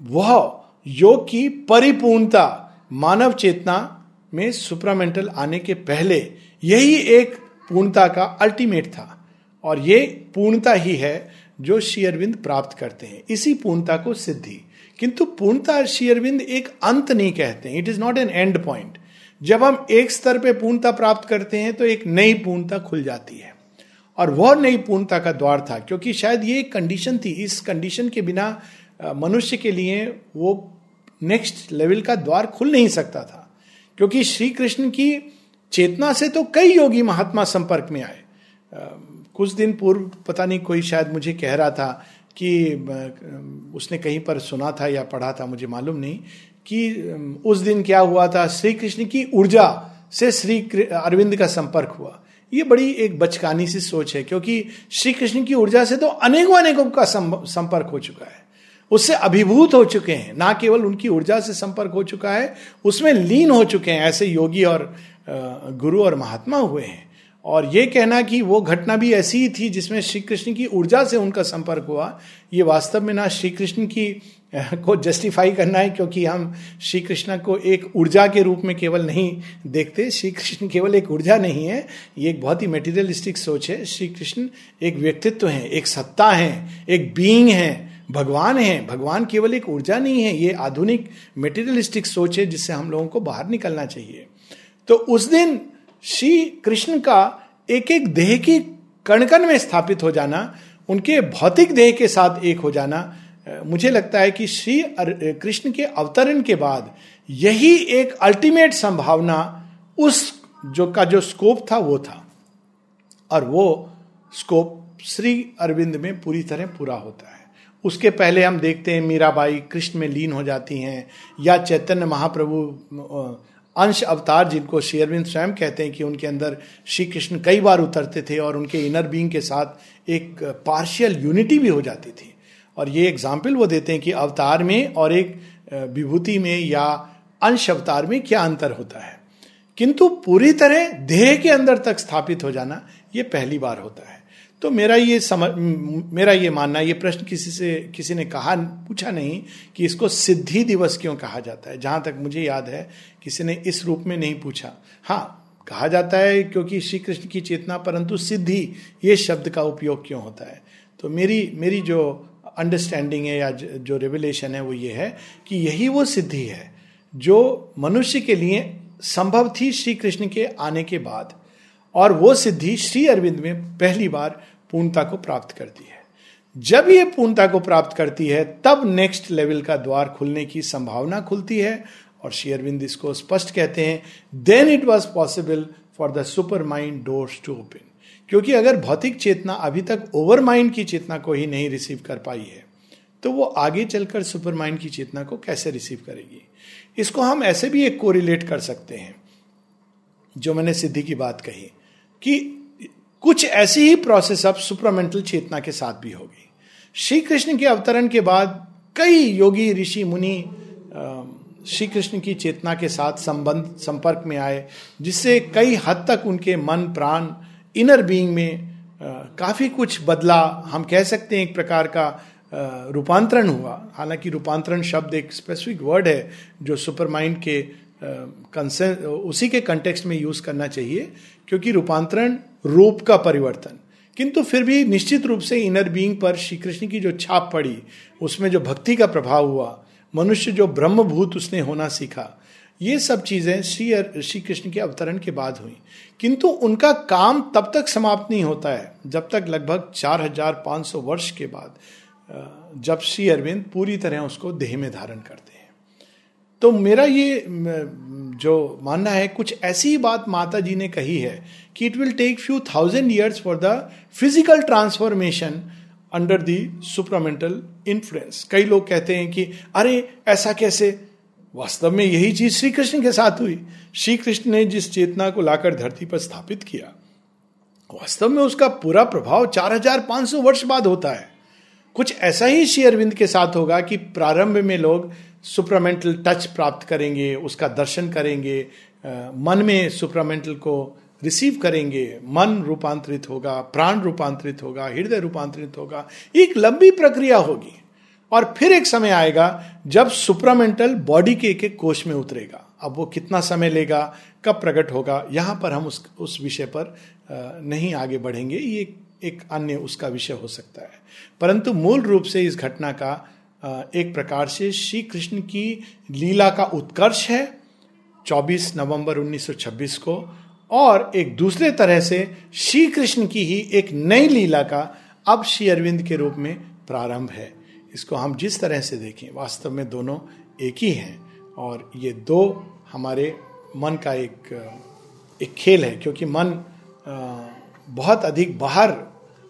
वह योग की परिपूर्णता, मानव चेतना में सुपरामेंटल आने के पहले यही एक पूर्णता का अल्टीमेट था। और ये पूर्णता ही है जो श्री अरविंद प्राप्त करते हैं। इसी पूर्णता को सिद्धि। किंतु पूर्णता श्री एक अंत नहीं कहते it is not an end point जब हम एक स्तर पे पूर्णता प्राप्त करते हैं तो एक नई पूर्णता खुल जाती है। और वह नई पूर्णता का द्वार था, क्योंकि शायद ये एक कंडीशन थी। इस कंडीशन के बिना मनुष्य के लिए वो नेक्स्ट लेवल का द्वार खुल नहीं सकता था। क्योंकि श्री कृष्ण की चेतना से तो कई योगी महात्मा संपर्क में आए। कुछ दिन पूर्व, पता नहीं कोई शायद मुझे कह रहा था कि उसने कहीं पर सुना था या पढ़ा था, मुझे मालूम नहीं, कि उस दिन क्या हुआ था श्री कृष्ण की ऊर्जा से श्री अरविंद का संपर्क हुआ। ये बड़ी एक बचकानी सी सोच है, क्योंकि श्री कृष्ण की ऊर्जा से तो अनेकों अनेकों का संपर्क हो चुका है। उससे अभिभूत हो चुके हैं, ना केवल उनकी ऊर्जा से संपर्क हो चुका है, उसमें लीन हो चुके हैं, ऐसे योगी और गुरु और महात्मा हुए हैं। और ये कहना कि वो घटना भी ऐसी ही थी जिसमें श्री कृष्ण की ऊर्जा से उनका संपर्क हुआ, ये वास्तव में ना श्री कृष्ण की को जस्टिफाई करना है क्योंकि हम श्री कृष्ण को एक ऊर्जा के रूप में केवल नहीं देखते। श्री कृष्ण केवल एक ऊर्जा नहीं है, ये एक बहुत ही मेटीरियलिस्टिक सोच है। श्री कृष्ण एक व्यक्तित्व है, एक सत्ता है, एक बीइंग है, भगवान है। भगवान केवल एक ऊर्जा नहीं है, ये आधुनिक मेटीरियलिस्टिक सोच है जिससे हम लोगों को बाहर निकलना चाहिए। तो उस दिन श्री कृष्ण का एक एक देह की कणकण में स्थापित हो जाना, उनके भौतिक देह के साथ एक हो जाना मुझे लगता है कि श्री कृष्ण के अवतरण के बाद यही एक अल्टीमेट संभावना उस जो का जो स्कोप था, वो था। और वो स्कोप श्री अरविंद में पूरी तरह पूरा होता है। उसके पहले हम देखते हैं मीराबाई कृष्ण में लीन हो जाती हैं या चैतन्य महाप्रभु अंश अवतार जिनको शेयरविंद स्वयं कहते हैं कि उनके अंदर श्री कृष्ण कई बार उतरते थे और उनके इनर बींग के साथ एक पार्शियल यूनिटी भी हो जाती थी। और ये एग्ज़ाम्पल वो देते हैं कि अवतार में और एक विभूति में या अंश अवतार में क्या अंतर होता है। किंतु पूरी तरह देह के अंदर तक स्थापित हो जाना ये पहली बार होता है। तो मेरा ये समझ, मेरा ये मानना, ये प्रश्न किसी से, किसी ने कहा, पूछा नहीं कि इसको सिद्धि दिवस क्यों कहा जाता है। जहाँ तक मुझे याद है, किसी ने इस रूप में नहीं पूछा। हाँ कहा जाता है क्योंकि श्री कृष्ण की चेतना, परंतु सिद्धि, ये शब्द का उपयोग क्यों होता है? तो मेरी मेरी जो अंडरस्टैंडिंग है या जो रेवलेशन है, वो ये है कि यही वो सिद्धि है जो मनुष्य के लिए संभव थी श्री कृष्ण के आने के बाद। और वो सिद्धि श्री अरविंद में पहली बार पूर्णता को प्राप्त करती है। जब ये पूर्णता को प्राप्त करती है, तब नेक्स्ट लेवल का द्वार खुलने की संभावना खुलती है और श्री अरविंद इसको स्पष्ट कहते हैं then it was possible for the super mind doors to open क्योंकि अगर भौतिक चेतना अभी तक ओवर माइंड की चेतना को ही नहीं रिसीव कर पाई है तो वो आगे चलकर सुपर माइंड की चेतना को कैसे रिसीव करेगी? इसको हम ऐसे भी एक कोरिलेट कर सकते हैं, जो मैंने सिद्धि की बात कही, कि कुछ ऐसी ही प्रोसेस अब सुपरमेंटल चेतना के साथ भी होगी। श्री कृष्ण के अवतरण के बाद कई योगी, ऋषि, मुनि श्री कृष्ण की चेतना के साथ संबंध, संपर्क में आए, जिससे कई हद तक उनके मन, प्राण इनर बीइंग में काफ़ी कुछ बदला, हम कह सकते हैं एक प्रकार का रूपांतरण हुआ। हालाँकि रूपांतरण शब्द एक स्पेसिफिक वर्ड है, जो सुपर माइंड के कंसेंट उसी के कंटेक्स्ट में यूज़ करना चाहिए, क्योंकि रूपांतरण रूप का परिवर्तन। किंतु फिर भी निश्चित रूप से इनर बीइंग पर श्री कृष्ण की जो छाप पड़ी, उसमें जो भक्ति का प्रभाव हुआ, मनुष्य जो ब्रह्मभूत उसने होना सीखा, ये सब चीज़ें श्री श्री कृष्ण के अवतरण के बाद हुई। किंतु उनका काम तब तक समाप्त नहीं होता है, जब तक लगभग चार हज़ार पाँच सौ वर्ष के बाद जब श्री अरविंद पूरी तरह उसको देह में धारण करते। तो मेरा ये जो मानना है, कुछ ऐसी बात माता जी ने कही है कि it will take few thousand years for the physical transformation under the supramental influence कई लोग कहते हैं कि, अरे, ऐसा कैसे? वास्तव में यही चीज़ श्री कृष्ण के साथ हुई। श्री कृष्ण ने जिस चेतना को लाकर धरती पर स्थापित किया, वास्तव में उसका पूरा प्रभाव चार हज़ार पाँच सौ वर्ष बाद होता है। कुछ ऐसा ही श्री अरविंद के साथ होगा कि प्रारंभ में लोग सुपरामेंटल टच प्राप्त करेंगे, उसका दर्शन करेंगे मन में सुपरामेंटल को रिसीव करेंगे, मन रूपांतरित होगा, प्राण रूपांतरित होगा, हृदय रूपांतरित होगा, एक लंबी प्रक्रिया होगी। और फिर एक समय आएगा जब सुपरामेंटल बॉडी के एक एक कोष में उतरेगा। अब वो कितना समय लेगा, कब प्रकट होगा, यहाँ पर हम उस उस विषय पर नहीं आगे बढ़ेंगे। ये एक अन्य उसका विषय हो सकता है। परंतु मूल रूप से इस घटना का एक प्रकार से श्री कृष्ण की लीला का उत्कर्ष है 24 नवंबर 1926 को। और एक दूसरे तरह से श्री कृष्ण की ही एक नई लीला का अब श्री अरविंद के रूप में प्रारंभ है। इसको हम जिस तरह से देखें, वास्तव में दोनों एक ही हैं। और ये दो हमारे मन का एक एक खेल है, क्योंकि मन बहुत अधिक बाहर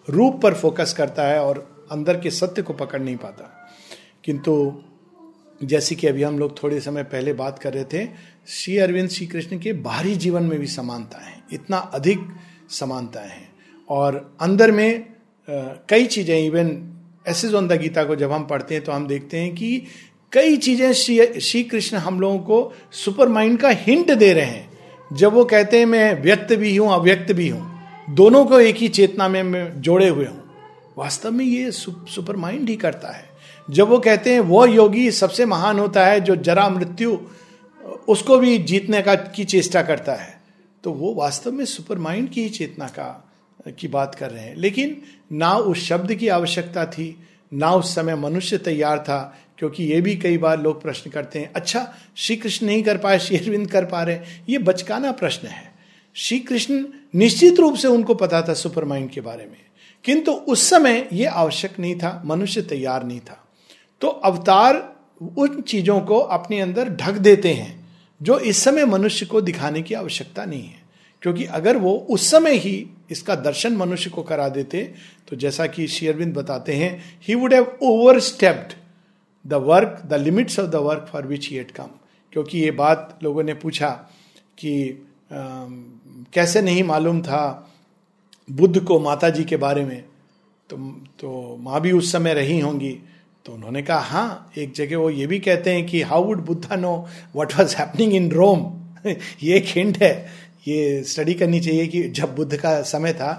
रूप पर फोकस करता है और अंदर के सत्य को पकड़ नहीं पाता। किंतु जैसे कि अभी हम लोग थोड़े समय पहले बात कर रहे थे, श्री अरविंद श्री कृष्ण के बाहरी जीवन में भी समानता है, इतना अधिक समानता है। और अंदर में कई चीज़ें even essays on the Gita को जब हम पढ़ते हैं तो हम देखते हैं कि कई चीज़ें श्री श्री कृष्ण हम लोगों को सुपर माइंड का हिंट दे रहे हैं। जब वो कहते हैं, मैं व्यक्त भी हूँ, अव्यक्त भी हूँ। दोनों को एक ही चेतना में, मैं जोड़े हुए हूँ। वास्तव में ये सुपर माइंड ही करता है। जब वो कहते हैं वो योगी सबसे महान होता है जो जरा मृत्यु, उसको भी जीतने का, की चेष्टा करता है। तो वो वास्तव में सुपर माइंड की ही चेतना का, की बात कर रहे हैं। लेकिन ना उस शब्द की आवश्यकता थी, ना उस समय मनुष्य तैयार था, क्योंकि ये भी कई बार लोग प्रश्न करते हैं अच्छा श्री कृष्ण नहीं कर पाए, श्री अरविंद कर पा रहे ये बचकाना प्रश्न है। श्री कृष्ण निश्चित रूप से उनको पता था सुपर माइंड के बारे में। किंतु उस समय ये आवश्यक नहीं था, मनुष्य तैयार नहीं था। तो अवतार उन चीज़ों को अपने अंदर ढक देते हैं जो इस समय मनुष्य को दिखाने की आवश्यकता नहीं है। क्योंकि अगर वो उस समय ही इसका दर्शन मनुष्य को करा देते तो जैसा कि शेयरविंद बताते हैं he would have overstepped the work the limits of the work for which he had come क्योंकि ये बात लोगों ने पूछा कि आ, कैसे नहीं मालूम था बुद्ध को माता जी के बारे में तो तो माँ भी उस समय रही होंगी। तो उन्होंने कहा हाँ एक जगह वो ये भी कहते हैं कि how would Buddha know what was happening in Rome ये एक हिंट है। ये स्टडी करनी चाहिए कि जब बुद्ध का समय था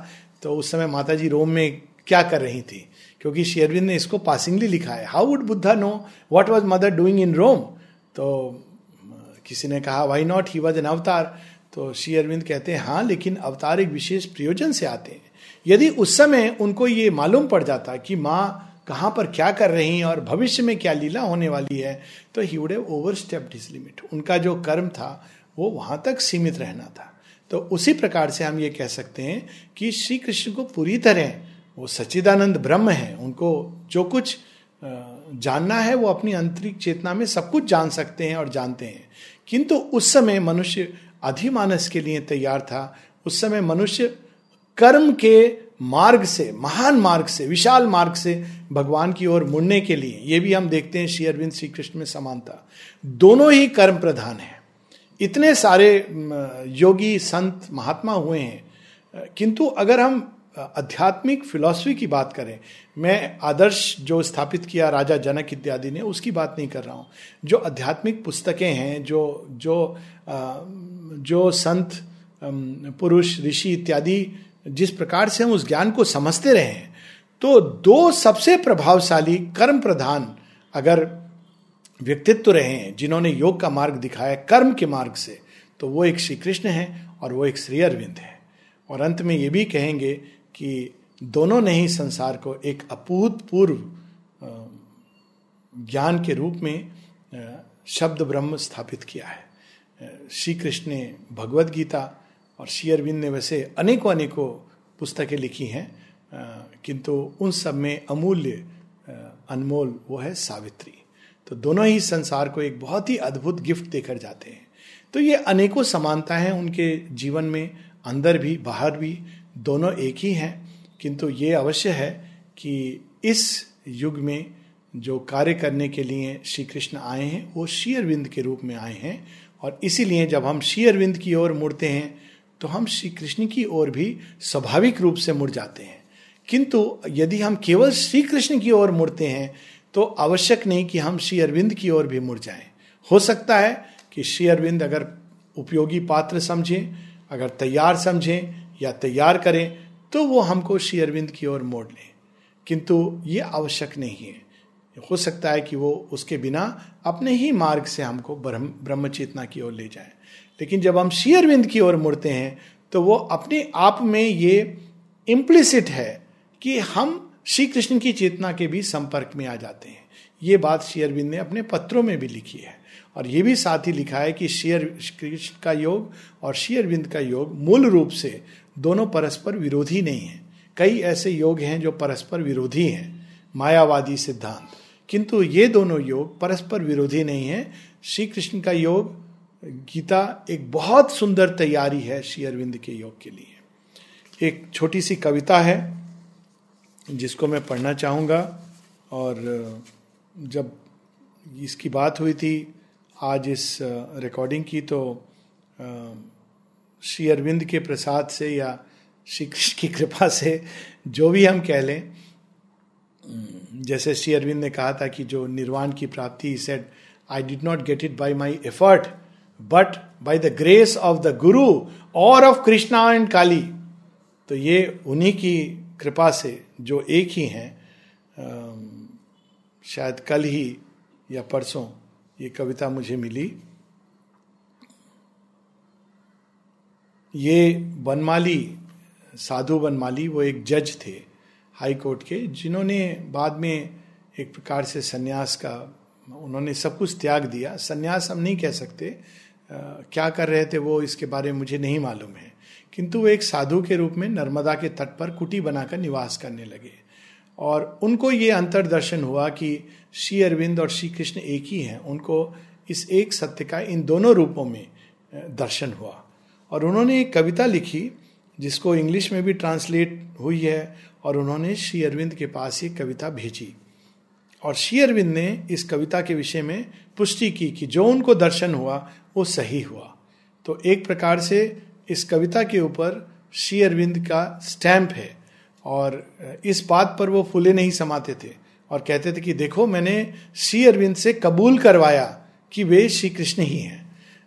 तो उस समय माता जी रोम में क्या कर रही थी? क्योंकि शेरविंद ने इसको पासिंगली लिखा है। How would Buddha know what was mother doing in Rome तो किसी ने कहा why not he was an avatar तो श्री अरविंद कहते हैं हाँ लेकिन अवतार एक विशेष प्रयोजन से आते हैं। यदि उस समय उनको ये मालूम पड़ जाता कि माँ कहाँ पर क्या कर रही हैं और भविष्य में क्या लीला होने वाली है तो he would have overstepped his limit उनका जो कर्म था, वो वहाँ तक सीमित रहना था। तो उसी प्रकार से हम ये कह सकते हैं कि श्री कृष्ण को पूरी तरह, वो सच्चिदानंद ब्रह्म है, उनको जो कुछ जानना है, वो अपनी आंतरिक चेतना में सब कुछ जान सकते हैं और जानते हैं। किंतु उस समय मनुष्य अधिमानस के लिए तैयार था। उस समय मनुष्य कर्म के मार्ग से, महान मार्ग से, विशाल मार्ग से भगवान की ओर मुड़ने के लिए, ये भी हम देखते हैं श्री अरविंद श्री कृष्ण में समानता। दोनों ही कर्म प्रधान है। इतने सारे योगी, संत, महात्मा हुए हैं। किंतु अगर हम आध्यात्मिक फिलॉसफी की बात करें, मैं आदर्श जो स्थापित किया, राजा जनक इत्यादि ने, उसकी बात नहीं कर रहा हूँ। जो आध्यात्मिक पुस्तकें हैं, जो जो जो संत पुरुष, ऋषि इत्यादि जिस प्रकार से हम उस ज्ञान को समझते रहे हैं तो दो सबसे प्रभावशाली कर्म प्रधान अगर व्यक्तित्व रहे हैं, जिन्होंने योग का मार्ग दिखाया कर्म के मार्ग से तो वो एक श्री कृष्ण है और वो एक श्री अरविंद है। और अंत में ये भी कहेंगे कि दोनों ने ही संसार को एक अभूतपूर्व ज्ञान के रूप में शब्द ब्रह्म स्थापित किया है। श्री कृष्ण ने भगवत गीता और अरविंद ने वैसे अनेकों अनेकों पुस्तकें लिखी हैं किंतु उन सब में अमूल्य अनमोल वो है सावित्री। तो दोनों ही संसार को एक बहुत ही अद्भुत गिफ्ट देकर जाते हैं। तो ये अनेकों समानता हैं उनके जीवन में, अंदर भी, बाहर भी, दोनों एक ही हैं। किंतु ये अवश्य है कि इस युग में जो कार्य करने के लिए श्री कृष्ण आए हैं, वो श्री अरविंद के रूप में आए हैं। और इसीलिए जब हम श्री अरविंद की ओर मुड़ते हैं तो हम श्री कृष्ण की ओर भी स्वाभाविक रूप से मुड़ जाते हैं। किंतु यदि हम केवल श्री कृष्ण की ओर मुड़ते हैं तो आवश्यक नहीं कि हम श्री अरविंद की ओर भी मुड़ जाएँ। हो सकता है कि श्री अरविंद अगर उपयोगी पात्र समझें, अगर तैयार समझें या तैयार करें तो वो हमको श्री अरविंद की ओर मोड़ लें। किंतु ये आवश्यक नहीं है। हो सकता है कि वो उसके बिना अपने ही मार्ग से हमको ब्रह्म ब्रह्म चेतना की ओर ले जाए। लेकिन जब हम श्री अरविंद की ओर मुड़ते हैं तो वो अपने आप में ये इम्प्लिसिट है कि हम श्री कृष्ण की चेतना के भी संपर्क में आ जाते हैं। ये बात शेयरविंद ने अपने पत्रों में भी लिखी है। और ये भी साथ ही लिखा है कि शेयर कृष्ण का योग और शेयरविंद का योग मूल रूप से दोनों परस्पर विरोधी नहीं है। कई ऐसे योग हैं जो परस्पर विरोधी हैं। मायावादी सिद्धांत। किंतु ये दोनों योग परस्पर विरोधी नहीं है। श्री कृष्ण का योग गीता एक बहुत सुंदर तैयारी है श्री अरविंद के योग के लिए। एक छोटी सी कविता है, जिसको मैं पढ़ना चाहूँगा। और जब इसकी बात हुई थी आज इस रिकॉर्डिंग की तो श्री अरविंद के प्रसाद से या श्री कृष्ण की कृपा से जो भी हम कह लें जैसे श्री अरविंद ने कहा था कि जो निर्वाण की प्राप्ति said I did not get it by my effort but by the grace of the guru और ऑफ़ कृष्णा एंड काली तो ये उन्हीं की कृपा से जो एक ही हैं शायद कल ही या परसों ये कविता मुझे मिली। ये बनमाली, साधु बनमाली, वो एक जज थे हाई कोर्ट के, जिन्होंने बाद में एक प्रकार से सन्यास का, उन्होंने सब कुछ त्याग दिया। सन्यास हम नहीं कह सकते क्या कर रहे थे वो, इसके बारे में मुझे नहीं मालूम है। किंतु वो एक साधु के रूप में नर्मदा के तट पर कुटी बनाकर निवास करने लगे। और उनको ये अंतरदर्शन हुआ कि श्री अरविंद और श्री कृष्ण एक ही हैं। उनको इस एक सत्य का इन दोनों रूपों में दर्शन हुआ। और उन्होंने एक कविता लिखी, जिसको इंग्लिश में भी ट्रांसलेट हुई है, और उन्होंने श्री अरविंद के पास ये कविता भेजी। और श्री अरविंद ने इस कविता के विषय में पुष्टि की कि जो उनको दर्शन हुआ वो सही हुआ। तो एक प्रकार से इस कविता के ऊपर श्री अरविंद का स्टैंप है और इस बात पर वो फूले नहीं समाते थे और कहते थे कि देखो, मैंने श्री अरविंद से कबूल करवाया कि वे श्री कृष्ण ही हैं।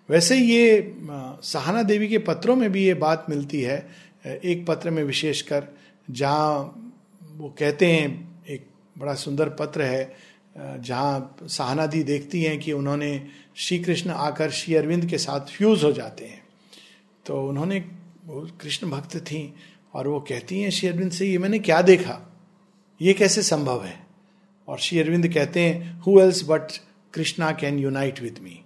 वैसे ये सहाना देवी के पत्रों में भी ये बात मिलती है एक पत्र में विशेषकर, जहाँ वो कहते हैं, एक बड़ा सुंदर पत्र है जहाँ सहाना दी देखती हैं कि उन्होंने श्री कृष्ण आकर श्री अरविंद के साथ फ्यूज हो जाते हैं। तो उन्होंने कृष्ण भक्त थी और वो कहती हैं, श्री अरविंद से ये मैंने क्या देखा? ये कैसे संभव है? और श्री अरविंद कहते हैं who else but Krishna can unite with me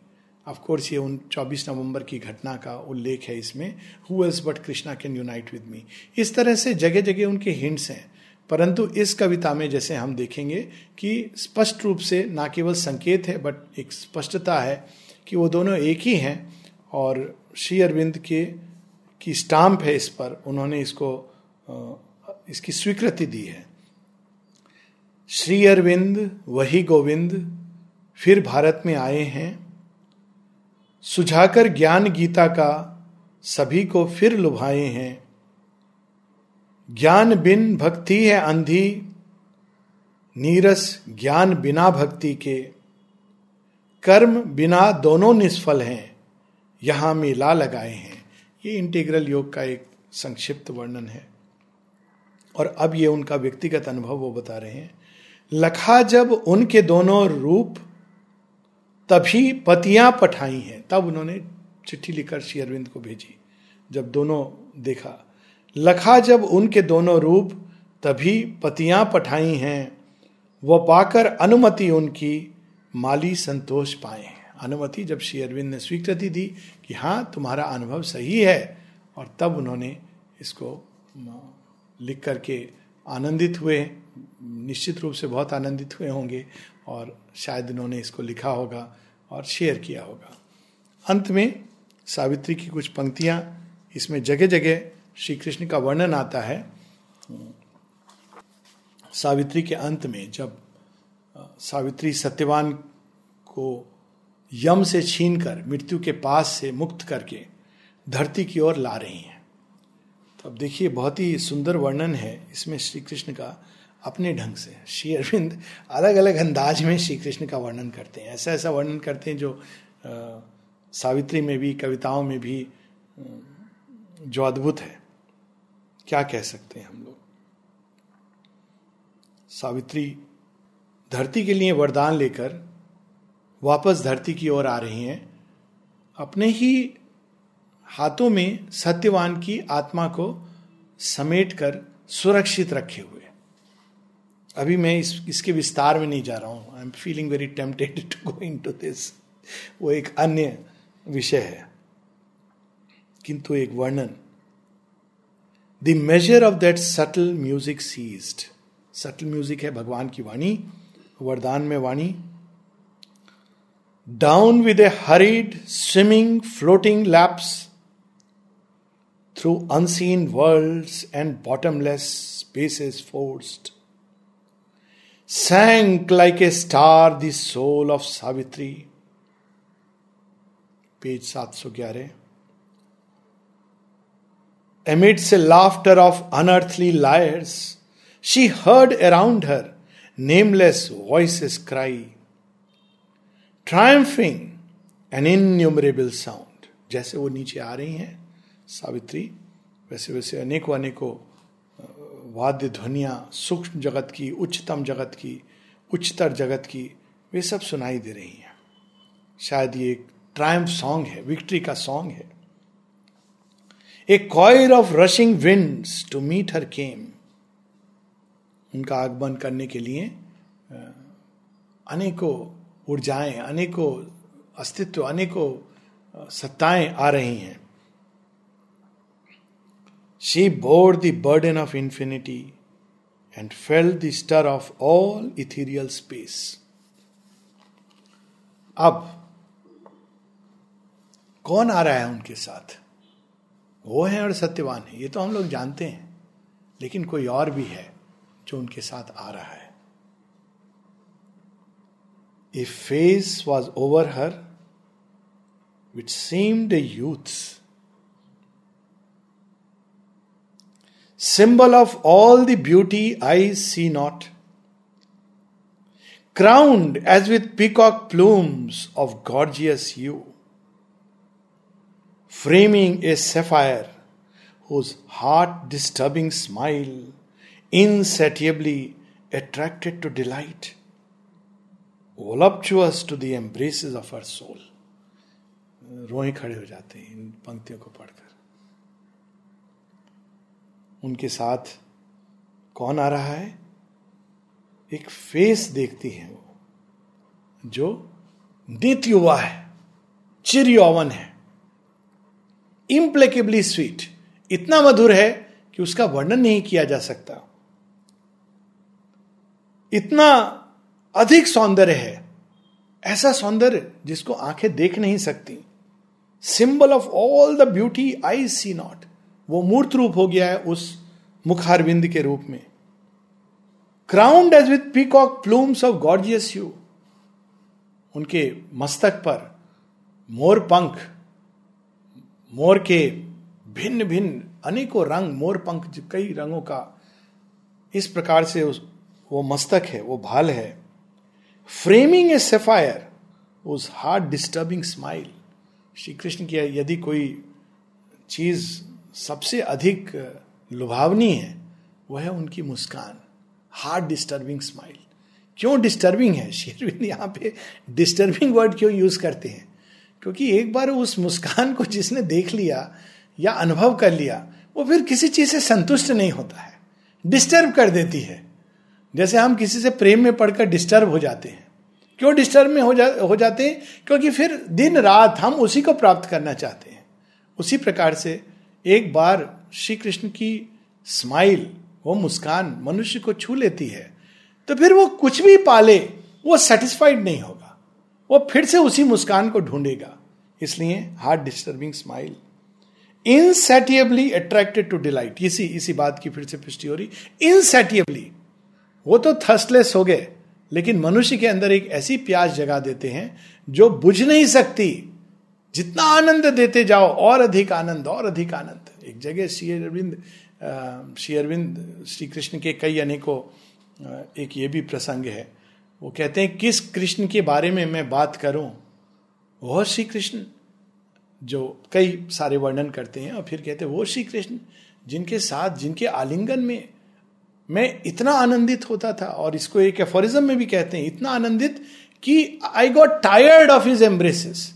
of course ये उन 24 नवंबर की घटना का उल्लेख है इसमें। Who else but Krishna can unite with me इस तरह से जगह जगह उनके हिंट्स हैं। परंतु इस कविता में जैसे हम देखेंगे कि स्पष्ट रूप से ना केवल संकेत है बट एक स्पष्टता है कि वो दोनों एक ही हैं और श्री अरविंद के, की स्टाम्प है इस पर, उन्होंने इसको इसकी स्वीकृति दी है। श्री अरविंद, वही गोविंद, फिर भारत में आए हैं। सुझाकर ज्ञान गीता का सभी को फिर लुभाए हैं। ज्ञान बिन भक्ति है अंधी, नीरस ज्ञान बिना भक्ति के। कर्म बिना दोनों निष्फल हैं, यहाँ मेला लगाए हैं। ये इंटीग्रल योग का एक संक्षिप्त वर्णन है। और अब ये उनका व्यक्तिगत अनुभव वो बता रहे हैं। लखा जब उनके दोनों रूप, तभी पतियाँ पठाई हैं। तब उन्होंने चिट्ठी लिखकर श्री अरविंद को भेजी। जब दोनों देखा लखा जब उनके दोनों रूप, तभी पतियाँ पठाई हैं। वो पाकर अनुमति उनकी, माली संतोष पाए अनुमति जब श्री अरविंद ने स्वीकृति दी कि हाँ तुम्हारा अनुभव सही है, और तब उन्होंने इसको लिख करके आनंदित हुए। निश्चित रूप से बहुत आनंदित हुए होंगे, और शायद उन्होंने इसको लिखा होगा और शेयर किया होगा। अंत में सावित्री की कुछ पंक्तियाँ, इसमें जगह जगह श्री कृष्ण का वर्णन आता है सावित्री के अंत में जब सावित्री सत्यवान को यम से छीन कर मृत्यु के पास से मुक्त करके धरती की ओर ला रही हैं। तो अब देखिए बहुत ही सुंदर वर्णन है इसमें श्री कृष्ण का अपने ढंग से। श्री अरविंद अलग अलग अंदाज में श्री कृष्ण का वर्णन करते हैं। ऐसा ऐसा वर्णन करते हैं जो आ, सावित्री में भी कविताओं में भी जो अद्भुत है। क्या कह सकते हैं हम लोग? सावित्री धरती के लिए वरदान लेकर वापस धरती की ओर आ रही हैं। अपने ही हाथों में सत्यवान की आत्मा को समेट कर सुरक्षित रखे हुए। अभी मैं इस, इसके विस्तार में नहीं जा रहा हूँ। I am feeling very tempted to go into this वो एक अन्य विषय है। किंतु एक वर्णन the measure of that subtle music ceased subtle music है भगवान की वाणी वरदान में वाणी down with a hurried, swimming, floating laps through unseen worlds and bottomless spaces forced. Sank like a star the soul of Savitri. Page 711. Amidst a laughter of unearthly lyres, she heard around her nameless voices cry. Triumphing in innumerable sound जैसे वो नीचे आ रही हैं सावित्री वैसे वैसे अनेकों अनेकों वाद्य ध्वनिया सूक्ष्म जगत की उच्चतम जगत की उच्चतर जगत की वे सब सुनाई दे रही हैं शायद ये एक ट्रायम्फ सॉन्ग है विक्ट्री का सॉन्ग है a choir of rushing winds to meet her came उनका आगमन करने के लिए अनेकों ऊर्जाएँ, अनेकों अस्तित्व, अनेकों सत्ताएँ आ रही हैं। She bore the burden of infinity and felt the stir of all ethereal space अब कौन आ रहा है उनके साथ? वो है और सत्यवान है। ये तो हम लोग जानते हैं, लेकिन कोई और भी है जो उनके साथ आ रहा है। A face was over her which seemed youth symbol of all the beauty eye see not crowned as with peacock of plumes of gorgeous hue framing a sapphire whose heart disturbing smile insatiably attracted to delight, voluptuous to the embraces of her soul. रोए खड़े हो जाते हैं इन पंक्तियों को पढ़कर उनके साथ कौन आ रहा है एक फेस देखती है वो जो नित युवा है चिर यौवन है इम्प्लेकेबली स्वीट इतना मधुर है कि उसका वर्णन नहीं किया जा सकता। इतना अधिक सौंदर्य है, ऐसा सौंदर्य जिसको आँखें देख नहीं सकती। Symbol of all the beauty eye see not. वो मूर्त रूप हो गया है उस मुखारविंद के रूप में। Crowned as with peacock plumes of gorgeous hue उनके मस्तक पर मोर पंख मोर के भिन्न भिन्न अनेकों रंग, मोर पंख कई रंगों का, इस प्रकार से उस, वो मस्तक है, वो भाल है। फ्रेमिंग ए सेफायर उस heart disturbing smile Shri Krishna की यदि कोई चीज़ सबसे अधिक लुभावनी है, वह है उनकी मुस्कान। हार्ट डिस्टर्बिंग स्माइल क्यों डिस्टर्बिंग है? शेरविंद यहाँ पे डिस्टर्बिंग वर्ड क्यों यूज़ करते हैं? क्योंकि एक बार उस मुस्कान को जिसने देख लिया या अनुभव कर लिया, वो फिर किसी चीज़ से संतुष्ट नहीं होता है डिस्टर्ब कर देती है। जैसे हम किसी से प्रेम में पढ़कर डिस्टर्ब हो जाते हैं। क्यों डिस्टर्ब में हो जा, हो जाते हैं? क्योंकि फिर दिन रात हम उसी को प्राप्त करना चाहते हैं। उसी प्रकार से एक बार श्री कृष्ण की स्माइल वो मुस्कान मनुष्य को छू लेती है तो फिर वो कुछ भी पाले, वो सेटिस्फाइड नहीं होगा। वो फिर से उसी मुस्कान को ढूंढेगा। इसलिए heart disturbing smile. Insatiably attracted to delight इसी इसी बात की फिर से पुष्टि हो रही। इनसेटिएबली वो तो थर्स्टलेस हो गए, लेकिन मनुष्य के अंदर एक ऐसी प्यास जगा देते हैं, जो बुझ नहीं सकती। जितना आनंद देते जाओ, और अधिक आनंद, और अधिक आनंद। एक जगह श्री अरविंद श्री अरविंद, श्री कृष्ण के कई अनेकों एक ये भी प्रसंग है। वो कहते हैं, किस कृष्ण के बारे में मैं बात करूँ? वह श्री कृष्ण, जो कई सारे वर्णन करते हैं, और फिर कहते हैं वो श्री कृष्ण, जिनके साथ, जिनके आलिंगन में मैं इतना आनंदित होता था, और इसको एक एफोरिज्म में भी कहते हैं, इतना आनंदित कि I got tired of his embraces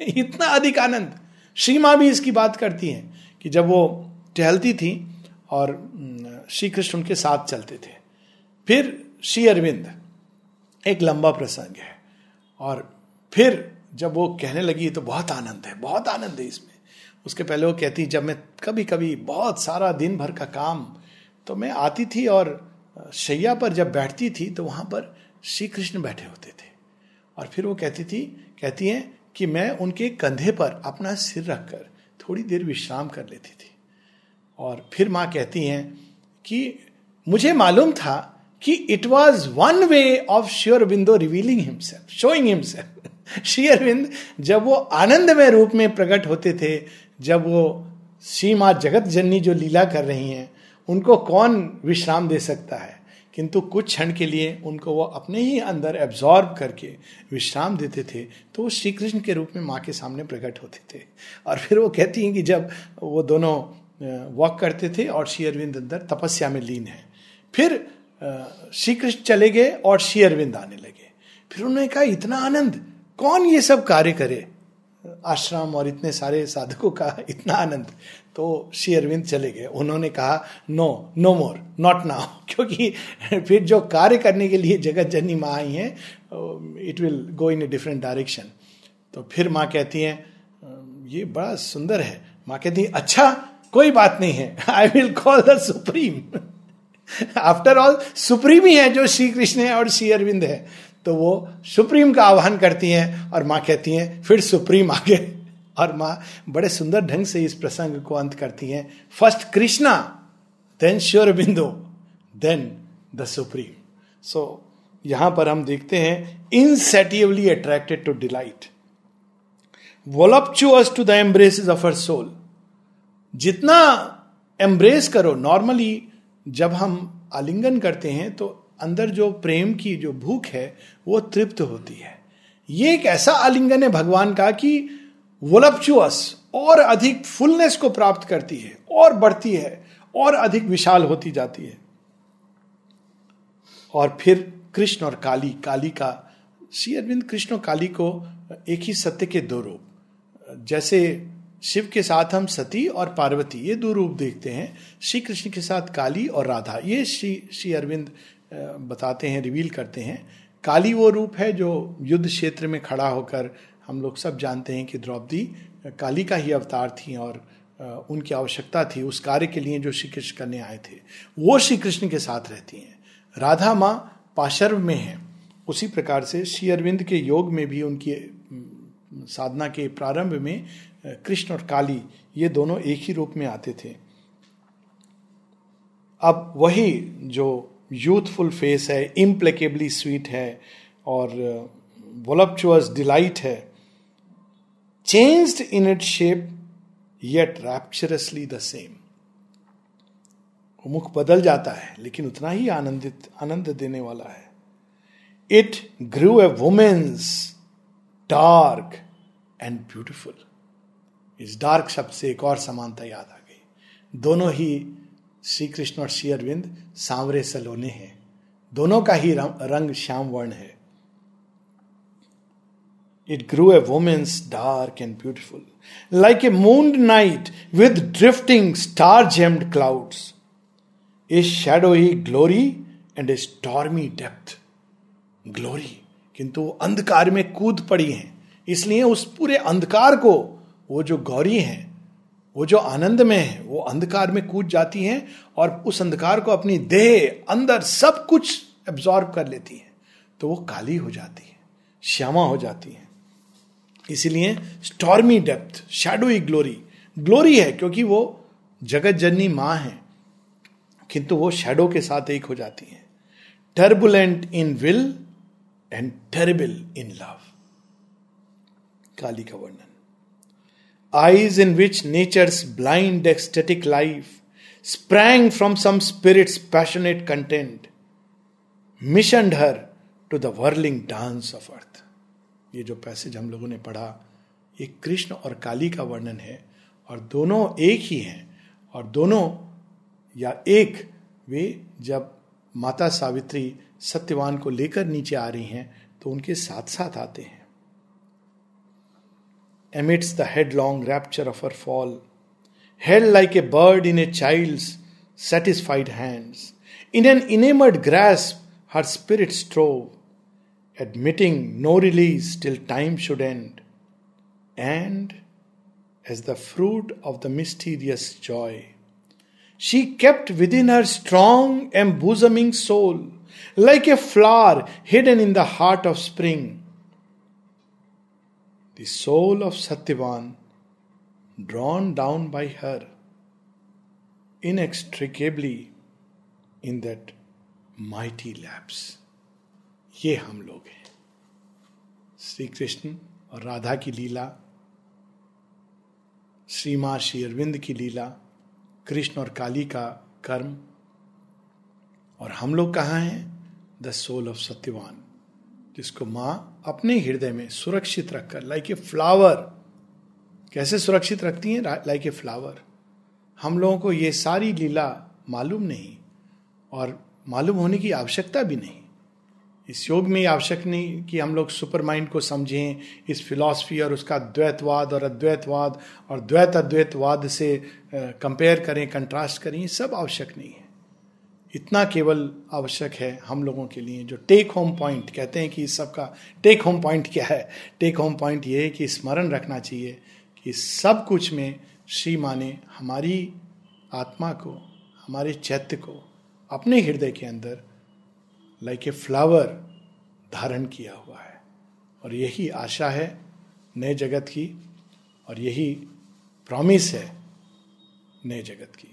इतना अधिक आनंद। श्री माँ भी इसकी बात करती हैं कि जब वो टहलती थी, और श्री कृष्ण उनके साथ चलते थे। फिर श्री अरविंद एक लंबा प्रसंग है। और फिर जब वो कहने लगी तो बहुत आनंद है, बहुत आनंद है इसमें। उसके पहले वो कहती, जब मैं कभी कभी बहुत सारा दिन भर का काम तो मैं आती थी और शैया पर जब बैठती थी तो वहाँ पर श्री कृष्ण बैठे होते थे। और फिर वो कहती थी, कहती हैं कि मैं उनके कंधे पर अपना सिर रखकर थोड़ी देर विश्राम कर लेती थी। और फिर माँ कहती हैं कि मुझे मालूम था कि it was one way of Sri Aurobindo revealing himself showing himself Shri Arvind जब वो आनंद में रूप में प्रकट होते थे, जब वो श्री माँ जगत जननी जो लीला कर रही हैं, उनको कौन विश्राम दे सकता है? किंतु कुछ क्षण के लिए उनको वो अपने ही अंदर एब्जॉर्ब करके विश्राम देते थे तो वो श्री कृष्ण के रूप में माँ के सामने प्रकट होते थे। और फिर वो कहती हैं कि जब वो दोनों वॉक करते थे और श्री अरविंद अंदर तपस्या में लीन है, फिर श्री कृष्ण चले गए और श्री अरविंद आने लगे। फिर उन्होंने कहा, इतना आनंद, कौन ये सब कार्य करे? आश्रम और इतने सारे साधकों का इतना आनंद। तो श्री अरविंद चले गए। उन्होंने कहा, no no more, not now, क्योंकि फिर जो कार्य करने के लिए जगत जननी माँ आई हैं it will go in a different direction. तो फिर माँ कहती हैं ये बड़ा सुंदर है। माँ कहती है अच्छा कोई बात नहीं है। I will call the supreme after all supreme ही है जो श्री कृष्ण है और श्री अरविंद है। तो वो सुप्रीम का आह्वान करती हैं और माँ कहती हैं, फिर सुप्रीम आगे। और माँ बड़े सुंदर ढंग से इस प्रसंग को अंत करती हैं। First Krishna then Sri Aurobindo then the supreme so यहाँ पर हम देखते हैं insatiably attracted to delight voluptuous to the embrace of her soul जितना एम्ब्रेस करो नॉर्मली जब हम आलिंगन करते हैं तो अंदर जो प्रेम की जो भूख है, वो तृप्त होती है। ये एक ऐसा आलिंगन है भगवान का कि वोलपचुअस और अधिक फुलनेस को प्राप्त करती है, और बढ़ती है, और अधिक विशाल होती जाती है। और फिर कृष्ण और काली काली का, श्री अरविंद कृष्ण और काली को एक ही सत्य के दो रूप। जैसे शिव के साथ हम सती और पार्वती, ये दो रूप देखते हैं। श्री कृष्ण के साथ काली और राधा, ये श्री श्री अरविंद बताते हैं रिवील करते हैं। काली वो रूप है जो युद्ध क्षेत्र में खड़ा होकर हम लोग सब जानते हैं कि द्रौपदी काली का ही अवतार थी और उनकी आवश्यकता थी, उस कार्य के लिए जो श्री कृष्ण करने आए थे। वो श्री कृष्ण के साथ रहती हैं। राधा माँ पाशर्व में है। उसी प्रकार से श्री अरविंद के योग में भी उनकी साधना के प्रारंभ में कृष्ण और काली, ये दोनों एक ही रूप में आते थे। अब वही जो यूथफुल फेस है इम्प्लेकेबली स्वीट है, और वोलपचुअस डिलाइट है changed in it shape yet rapturously the same मुख बदल जाता है, लेकिन उतना ही आनंदित, आनंद देने वाला है। It grew a woman's dark and beautiful इस डार्क शब्द से एक और समानता याद आ गई। दोनों ही श्री कृष्ण और श्री अरविंद सांवरे सलोने हैं। दोनों का ही रंग श्याम वर्ण है। It grew a woman's dark and beautiful like a moon night with drifting star gemmed clouds a shadowy glory and a stormy depth glory किंतु अंधकार में कूद पड़ी हैं, इसलिए उस पूरे अंधकार को वो जो गौरी हैं, वो जो आनंद में है, वो अंधकार में कूद जाती हैं और उस अंधकार को अपनी देह अंदर सब कुछ एब्जॉर्ब कर लेती हैं तो वो काली हो जाती है, श्यामा हो जाती है। इसीलिए stormy depth shadowy glory glory है क्योंकि वो जगत जननी माँ है, किंतु वो शेडो के साथ एक हो जाती है। Turbulent in will and terrible in love Kali का वर्णन। Eyes in which nature's blind ecstatic life sprang from some spirit's passionate content, missioned her to the whirling dance of earth. ये जो पैसेज हम लोगों ने पढ़ा ये कृष्ण और काली का वर्णन है और दोनों एक ही हैं और दोनों या एक वे जब माता सावित्री सत्यवान को लेकर नीचे आ रही हैं तो उनके साथ साथ आते हैं amidst the headlong rapture of her fall, held like a bird in a child's satisfied hands. In an enamored grasp, her spirit strove, admitting no release till time should end. And, as the fruit of the mysterious joy, she kept within her strong, embosoming soul, like a flower hidden in the heart of spring the soul of Satyavan, drawn down by her inextricably in that mighty lapse. ये हम लोग हैं। श्री कृष्ण और राधा की लीला श्री माँ श्री अरविंद की लीला कृष्ण और काली का कर्म और हम लोग कहाँ हैं? द सोल ऑफ़ सत्यवान जिसको माँ अपने हृदय में सुरक्षित रखकर लाइक ए फ्लावर कैसे सुरक्षित रखती हैं? लाइक ए फ्लावर हम लोगों को ये सारी लीला मालूम नहीं और मालूम होने की आवश्यकता भी नहीं। इस योग में आवश्यक नहीं कि हम लोग सुपर माइंड को समझें, इस फिलॉसफी और उसका द्वैतवाद और अद्वैतवाद और द्वैत अद्वैतवाद से कंपेयर करें कंट्रास्ट करें सब आवश्यक नहीं है। इतना केवल आवश्यक है हम लोगों के लिए, जो टेक होम पॉइंट कहते हैं कि इस सब का टेक होम पॉइंट क्या है? टेक होम पॉइंट ये है कि स्मरण रखना चाहिए कि सब कुछ में श्री माँ ने हमारी आत्मा को, हमारे चैत्य को, अपने हृदय के अंदर लाइक ए फ्लावर धारण किया हुआ है। और यही आशा है नए जगत की, और यही प्रॉमिस है नए जगत की।